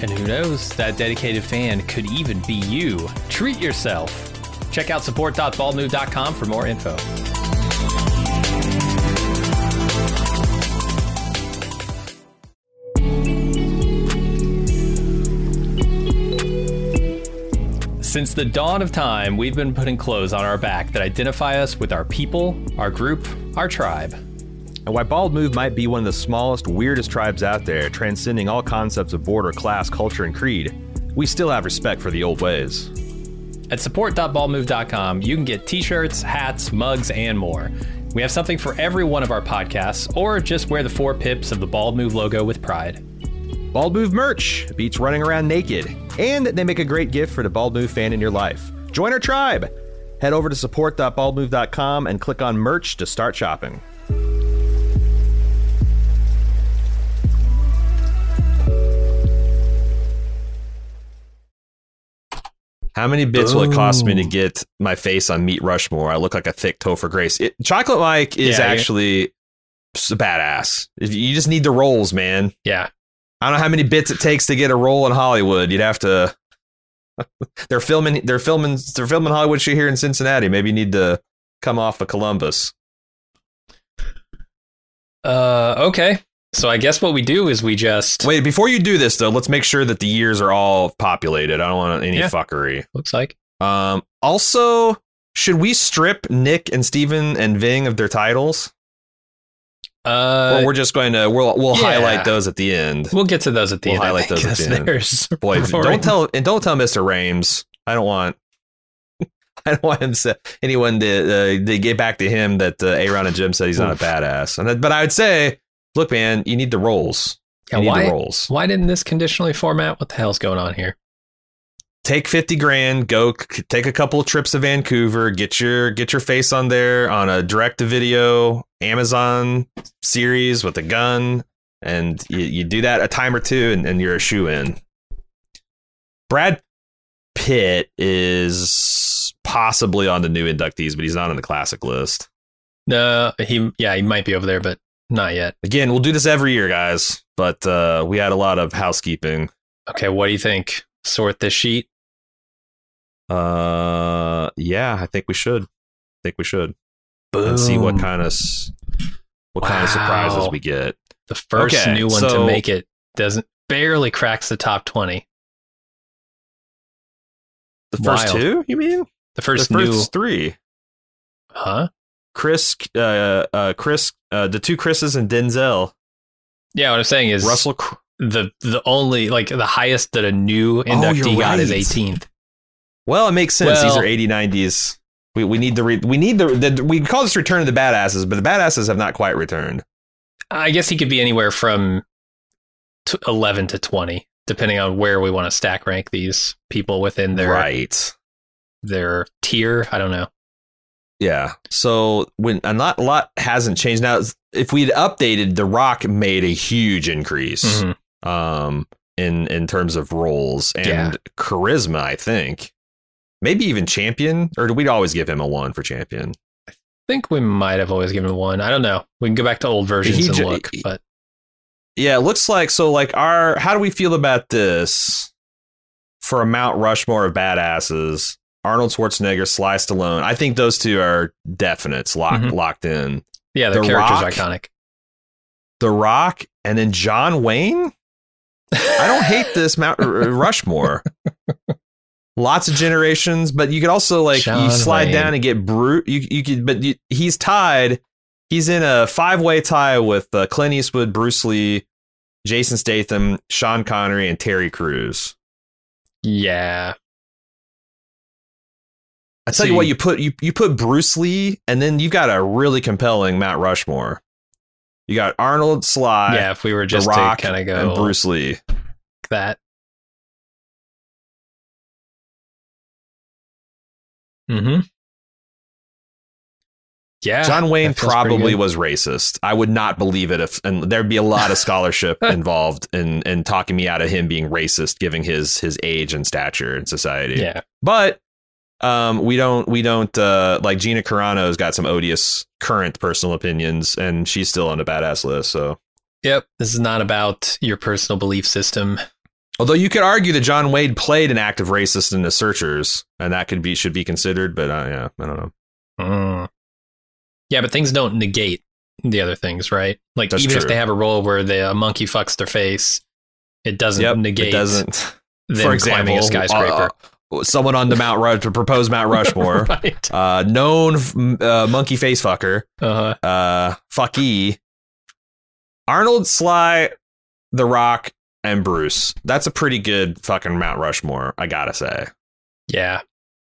And who knows, that dedicated fan could even be you. Treat yourself. Check out support.baldmove.com for more info. Since the dawn of time, we've been putting clothes on our back that identify us with our people, our group, our tribe. And while Bald Move might be one of the smallest, weirdest tribes out there, transcending all concepts of border, class, culture, and creed, we still have respect for the old ways. At support.baldmove.com, you can get t shirts, hats, mugs, and more. We have something for every one of our podcasts, or just wear the four pips of the Bald Move logo with pride. Bald Move merch beats running around naked, and they make a great gift for the Bald Move fan in your life. Join our tribe! Head over to support.baldmove.com and click on merch to start shopping. How many bits will it cost me to get my face on Meat Rushmore? I look like a thick Topher Grace. It, Chocolate Mike is Yeah, actually s- badass. If you just need the rolls, man. Yeah. I don't know how many bits it takes to get a role in Hollywood. You'd have to. they're filming. They're filming. They're filming Hollywood shit here in Cincinnati. Maybe you need to come off of Columbus. Uh, okay. So I guess what we do is we just Wait, before you do this though, let's make sure that the years are all populated. I don't want any Yeah. fuckery. looks like Um, also, should we strip Nick and Steven and Ving of their titles? uh or we're just going to we'll we'll yeah. highlight those at the end. we'll get to those at the We'll end. Highlight those at the end. Boy, roaring- don't tell and don't tell Mr. Rhames. I don't want I don't want him to, anyone to uh, to get back to him that uh, Aaron and Jim said he's not a badass. And but I would say, look, man, you need the rolls. Yeah, you need why the roles. why didn't this conditionally format? What the hell's going on here? Take fifty grand, go c- take a couple of trips to Vancouver, get your get your face on there on a direct to video Amazon series with a gun, and you, you do that a time or two, and, and you're a shoe in. Brad Pitt is possibly on the new inductees, but he's not on the classic list. No, he yeah, he might be over there, but not yet. Again, we'll do this every year, guys, but uh, we had a lot of housekeeping. Okay, what do you think? Sort this sheet. Uh, yeah, I think we should. I think we should. Boom. And see what kind of what kind of surprises we get. the first Okay, new one to make it doesn't barely cracks the top twenty. The first Wild. two, you mean? The first, the new, first three. huh? Chris, uh, uh, Chris, uh, the two Chris's and Denzel. Yeah, what I'm saying is Russell. The the only like the highest that a new Oh, inductee got is 18th. Well, it makes sense. These are 80, 90s. We, we need the re- we need the, the we call this return of the badasses, but the badasses have not quite returned. I guess he could be anywhere from t- 11 to 20, depending on where we want to stack rank these people within their right. their tier. I don't know. Yeah. So when a lot, a lot hasn't changed now. If we'd updated, The Rock made a huge increase Mhm. um, in in terms of roles and Yeah. charisma. I think maybe even champion, or do we always give him a one for champion? I think we might have always given him one. I don't know. We can go back to old versions He and ju- look, but Yeah, it looks like so. Like our, how do we feel about this for a Mount Rushmore of badasses? Arnold Schwarzenegger, Sly Stallone. I think those two are definites, locked Mhm. locked in. yeah, the, The character's Rock? iconic. The Rock, and then John Wayne. I don't hate this Mount Rushmore. Lots of generations, but you could also like you slide Wayne. down and get brute. You you could, but you, he's tied. He's in a five way tie with uh, Clint Eastwood, Bruce Lee, Jason Statham, Sean Connery, and Terry Crews. Yeah. I tell you what, you put you you put Bruce Lee, and then you got a really compelling Mount Rushmore. You got Arnold, Sly, yeah, if we were just Rock, kind of go and Bruce Lee. that. Mm-hmm. Yeah. John Wayne that feels pretty probably was racist. I would not believe it if, and there'd be a lot of scholarship involved in in talking me out of him being racist, given his his age and stature in society. Yeah. but um, we don't we don't uh, like Gina Carano's got some odious current personal opinions, and she's still on the badass list. So, Yep. This is not about your personal belief system. although you could argue that John Wayne played an active racist in The Searchers, and that could be should be considered, but uh, yeah, I don't know. Mm. Yeah, but things don't negate the other things, right? Like That's even if they have a role where the a monkey fucks their face, it doesn't Yep, negate it doesn't. them For example, climbing a skyscraper. uh, someone on the Mount Ru- to propose Mount Rushmore. right. uh, known uh, monkey face fucker, Uh-huh. uh, fucky, Arnold, Sly, The Rock, and Bruce. That's a pretty good fucking Mount Rushmore. I gotta say. Yeah.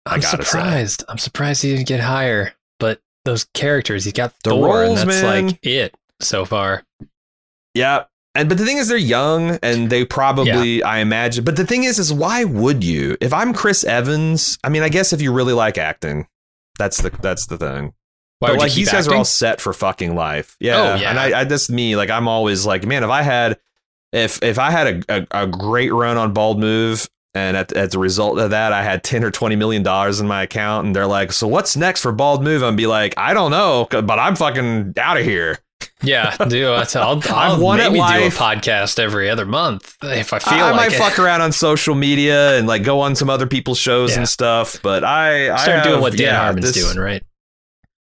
I I'm gotta say. surprised. I'm surprised he didn't get higher. But those characters, he got The Thor, roles, and that's man. like it so far. Yeah. And but the thing is, they're young, and they probably, I imagine. But the thing is, is why would you? If I'm Chris Evans, I mean, I guess if you really like acting, that's the that's the thing. Why but like these guys are all set for fucking life. Yeah. Oh, yeah. And I, I that's me. Like I'm always like, man, if I had if if I had a, a, a great run on Bald Move and at, as a result of that I had ten or twenty million dollars in my account and they're like, so what's next for Bald Move? I'm be like, I don't know, but I'm fucking out of here. Yeah, do I'll, I'll, won maybe do a podcast every other month if I feel I, I like might it. fuck around on social media and like go on some other people's shows Yeah. and stuff, but I I Start doing what Dan yeah, Harmon's this- doing, right?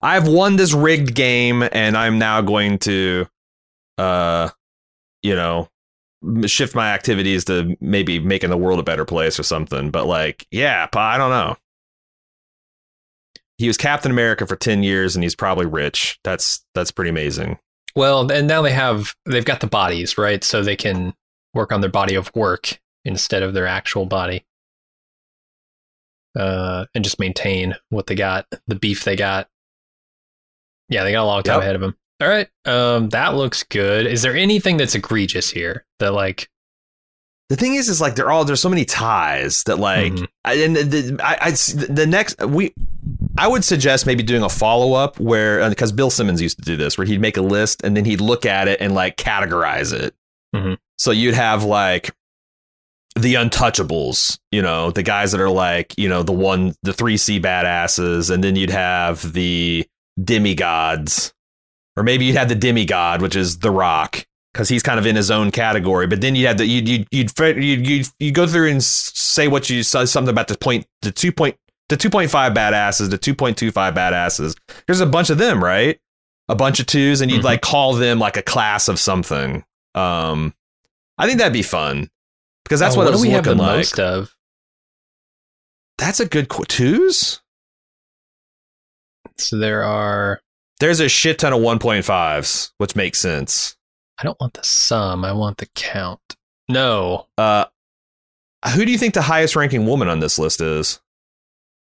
I've won this rigged game and I'm now going to uh you know, shift my activities to maybe making the world a better place or something. But like, yeah, I don't know. He was Captain America for 10 years and he's probably rich. That's that's pretty amazing. Well, and now they have they've got the bodies, right? So they can work on their body of work instead of their actual body. Uh, and just maintain what they got, the beef they got. Yeah, they got a long time Yep. ahead of them. All right, um, that looks good. Is there anything that's egregious here that like? The thing is, is like they're all there's so many ties that like Mhm. I, and the, the, I, I the next we I would suggest maybe doing a follow up where because Bill Simmons used to do this where he'd make a list and then he'd look at it and like categorize it. Mhm. So you'd have like the untouchables, you know, the guys that are like you know the one the three C badasses, and then you'd have the demigods, or maybe you'd have the demigod, which is The Rock because he's kind of in his own category. But then you had the you'd you'd you'd you'd, you'd, you'd go through and say what you said something about the point the two point the two point five badasses, the two point two five badasses. There's a bunch of them, right? A bunch of twos, and you'd Mhm. like call them like a class of something. Um, I think that'd be fun because that's oh, what, what it was do we have the looking like. most of? That's a good qu- twos. So there are. There's a shit ton of 1.5s, which makes sense. I don't want the sum. I want the count. No, Uh, who do you think the highest ranking woman on this list is?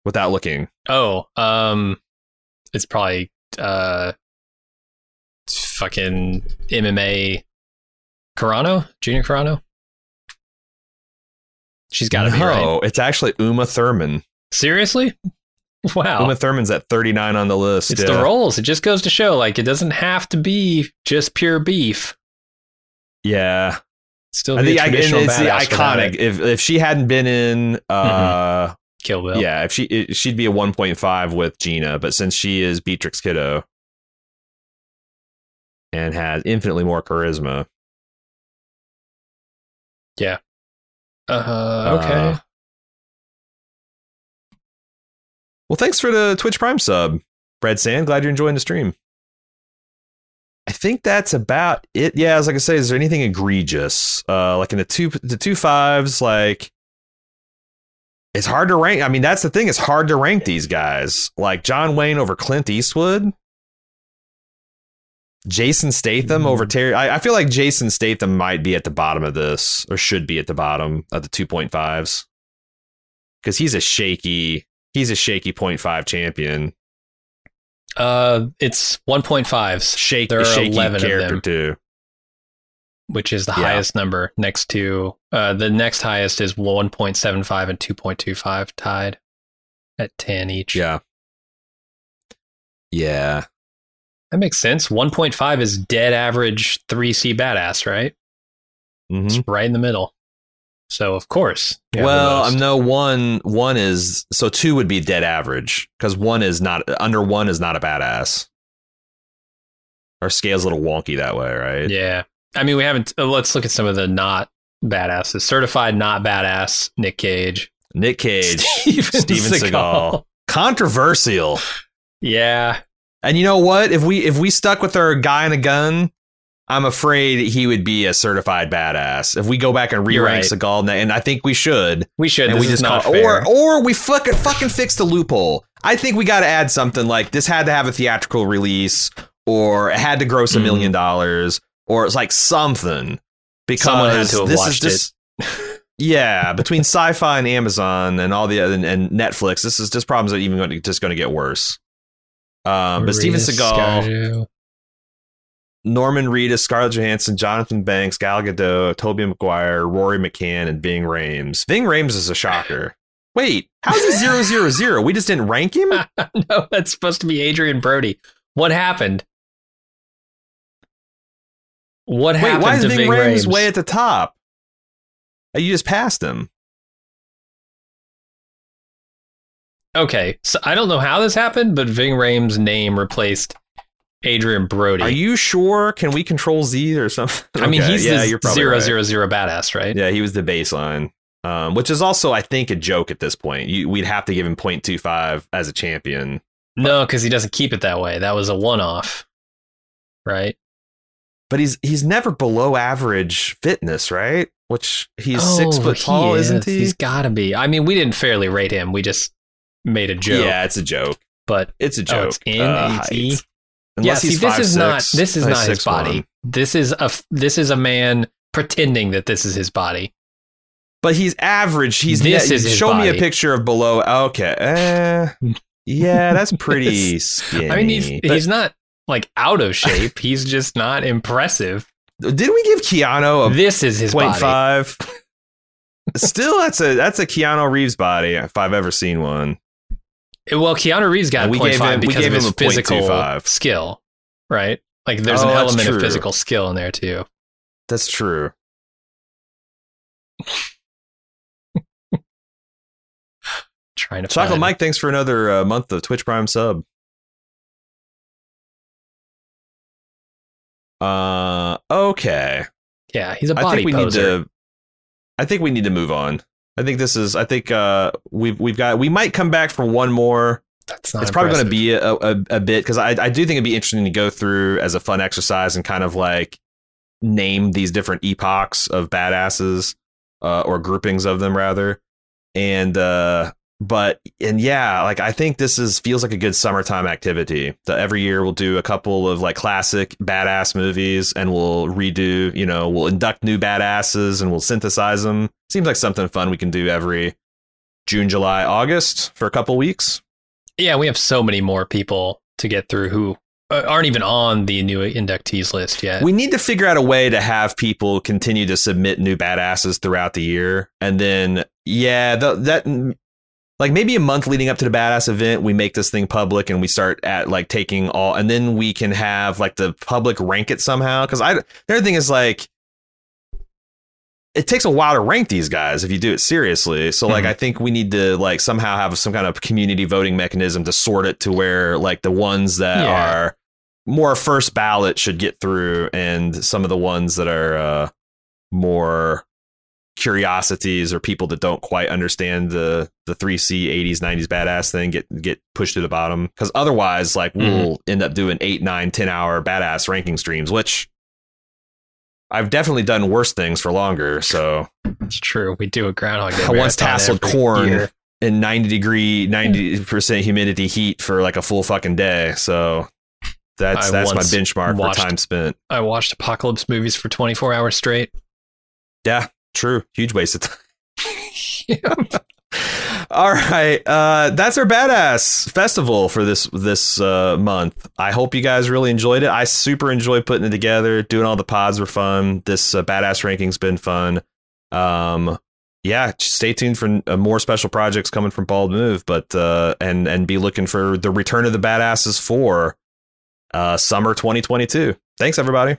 Without looking, Oh, um, it's probably uh, fucking MMA. Carano, Gina Carano. She's got to be right. no, it's actually Uma Thurman. Seriously? Wow, Uma Thurman's at 39 on the list. it's yeah. the roles. It just goes to show, like, it doesn't have to be just pure beef. Yeah, Still, I think a I, traditional it's the iconic. Mm-hmm. If if she hadn't been in, uh, Kill Bill. yeah, if she it, she'd be a 1.5 with Gina, but since she is Beatrix Kiddo and has infinitely more charisma, Yeah. Uh, okay. Uh, Well, thanks for the Twitch Prime sub, Red Sand. Glad you're enjoying the stream. I think that's about it. Yeah, as like I say, is there anything egregious? Uh, like in the two the two fives, like it's hard to rank. I mean, that's the thing. It's hard to rank these guys. Like John Wayne over Clint Eastwood. Jason Statham over Terry. I, I feel like Jason Statham might be at the bottom of this, or should be at the bottom of the two point fives, because he's a shaky. He's a shaky point five champion. Uh, it's 1.5s, Shake, There are shaky 11 of character them. too. Which is the Yeah. highest number next to uh, the next highest is 1.75 and 2.25 tied at 10 each. Yeah. Yeah. That makes sense. 1.5 is dead average 3C badass, right? Mhm. It's right in the middle. So, of course. Well, um, no one one is so two would be dead average because one is not under one is not a badass. Our scale's a little wonky that way, right? Yeah. I mean, we haven't. uh, let's look at some of the not badasses. Certified not badass Nick Cage. Nick Cage, Steven, Steven Seagal. controversial. Yeah. And you know what? If we if we stuck with our guy in a gun, I'm afraid he would be a certified badass. If we go back and You're re-rank right. Seagal, and I think we should. We should. and this we just not call, fair. or or we fucking fucking fix the loophole. I think we got to add something like this had to have a theatrical release, or it had to gross a million dollars, or it's like something because Someone had to have this watched is just. yeah, between Sci-Fi and Amazon and all the other and, and Netflix, this is just problems that are even going to, just going to get worse. Um, but Steven Seagal, Scarjo. Norman Reedus, Scarlett Johansson, Jonathan Banks, Gal Gadot, Tobey Maguire, Rory McCann, and Ving Rhames. Ving Rhames is a shocker. Wait, how's he zero zero zero? We just didn't rank him. no, that's supposed to be Adrien Brody. What happened? What happened? Wait, happened why is to Ving Ving Rhames Rhames? way at the top? You just passed him. okay, so I don't know how this happened, but Ving Rhames' name replaced Adrien Brody. Are you sure? Can we control Z or something? I mean, Okay, he's yeah, the zero right. zero zero badass, right? Yeah, he was the baseline, um, which is also, I think, a joke at this point. You, we'd have to give him 0.25 as a champion. No, because he doesn't keep it that way. That was a one-off, right? But he's he's never below average fitness, right? Which he's six Oh, foot he tall, is. not he? He's got to be. I mean, we didn't fairly rate him. We just made a joke. Yeah, it's a joke. but It's a Oh, joke. it's in uh, height. yeah. See, this is 5'6", not. This is uh, not his 6'1". body. This is a. This is a man pretending that this is his body. But he's average. He's This yeah, is show me a picture of below. Okay, eh, yeah, that's pretty skinny. I mean, he's But he's not like out of shape. he's just not impressive. didn't we give Keanu a This is his five? Still, that's a that's a Keanu Reeves body if I've ever seen one. Well, Keanu Reeves got And we gave him- we gave of his him physical skill, right? Like there's Oh, an element of physical skill in there too. That's true. Trying to Chocolate find- Mike, thanks for another uh, month of Twitch Prime sub. Uh, okay. Yeah, he's a body I think we poser. need to. I think we need to move on. I think this is. I think uh, we've we've got. We might come back for one more. That's not it's probably going to be a, a, a bit because I I do think it'd be interesting to go through as a fun exercise and kind of like name these different epochs of badasses uh, or groupings of them rather. And uh, but and yeah, like I think this is feels like a good summertime activity. So every year we'll do a couple of like classic badass movies and we'll redo, you know, we'll induct new badasses and we'll synthesize them. Seems like something fun we can do every June, July, August for a couple weeks. Yeah, we have so many more people to get through who uh, aren't even on the new inductees list yet. We need to figure out a way to have people continue to submit new badasses throughout the year, and then yeah, the, that like maybe a month leading up to the badass event, we make this thing public and we start at like taking all, and then we can have like the public rank it somehow. Because I the other thing is like. It takes a while to rank these guys if you do it seriously. So like Mhm. I think we need to like somehow have some kind of community voting mechanism to sort it to where like the ones that Yeah. are more first ballot should get through and some of the ones that are uh, more curiosities or people that don't quite understand the the 3C 80s 90s badass thing get get pushed to the bottom cuz otherwise like mm-hmm. we'll end up doing 8 9 10 hour badass ranking streams which I've definitely done worse things for longer so It's true. We do a groundhog Day I once tasseled corn year. in 90 degree 90% hmm. humidity heat for like a full fucking day so that's I that's my benchmark for time spent I watched apocalypse movies for 24 hours straight. Yeah, true. Huge waste of time. All right, uh, that's our badass festival for this this uh, month. I hope you guys really enjoyed it. I super enjoyed putting it together. Doing all the pods were fun. This uh, badass ranking's been fun. Um, yeah, stay tuned for uh, more special projects coming from Bald Move, but uh, and and be looking for the return of the badasses for uh, summer 2022. Thanks, everybody.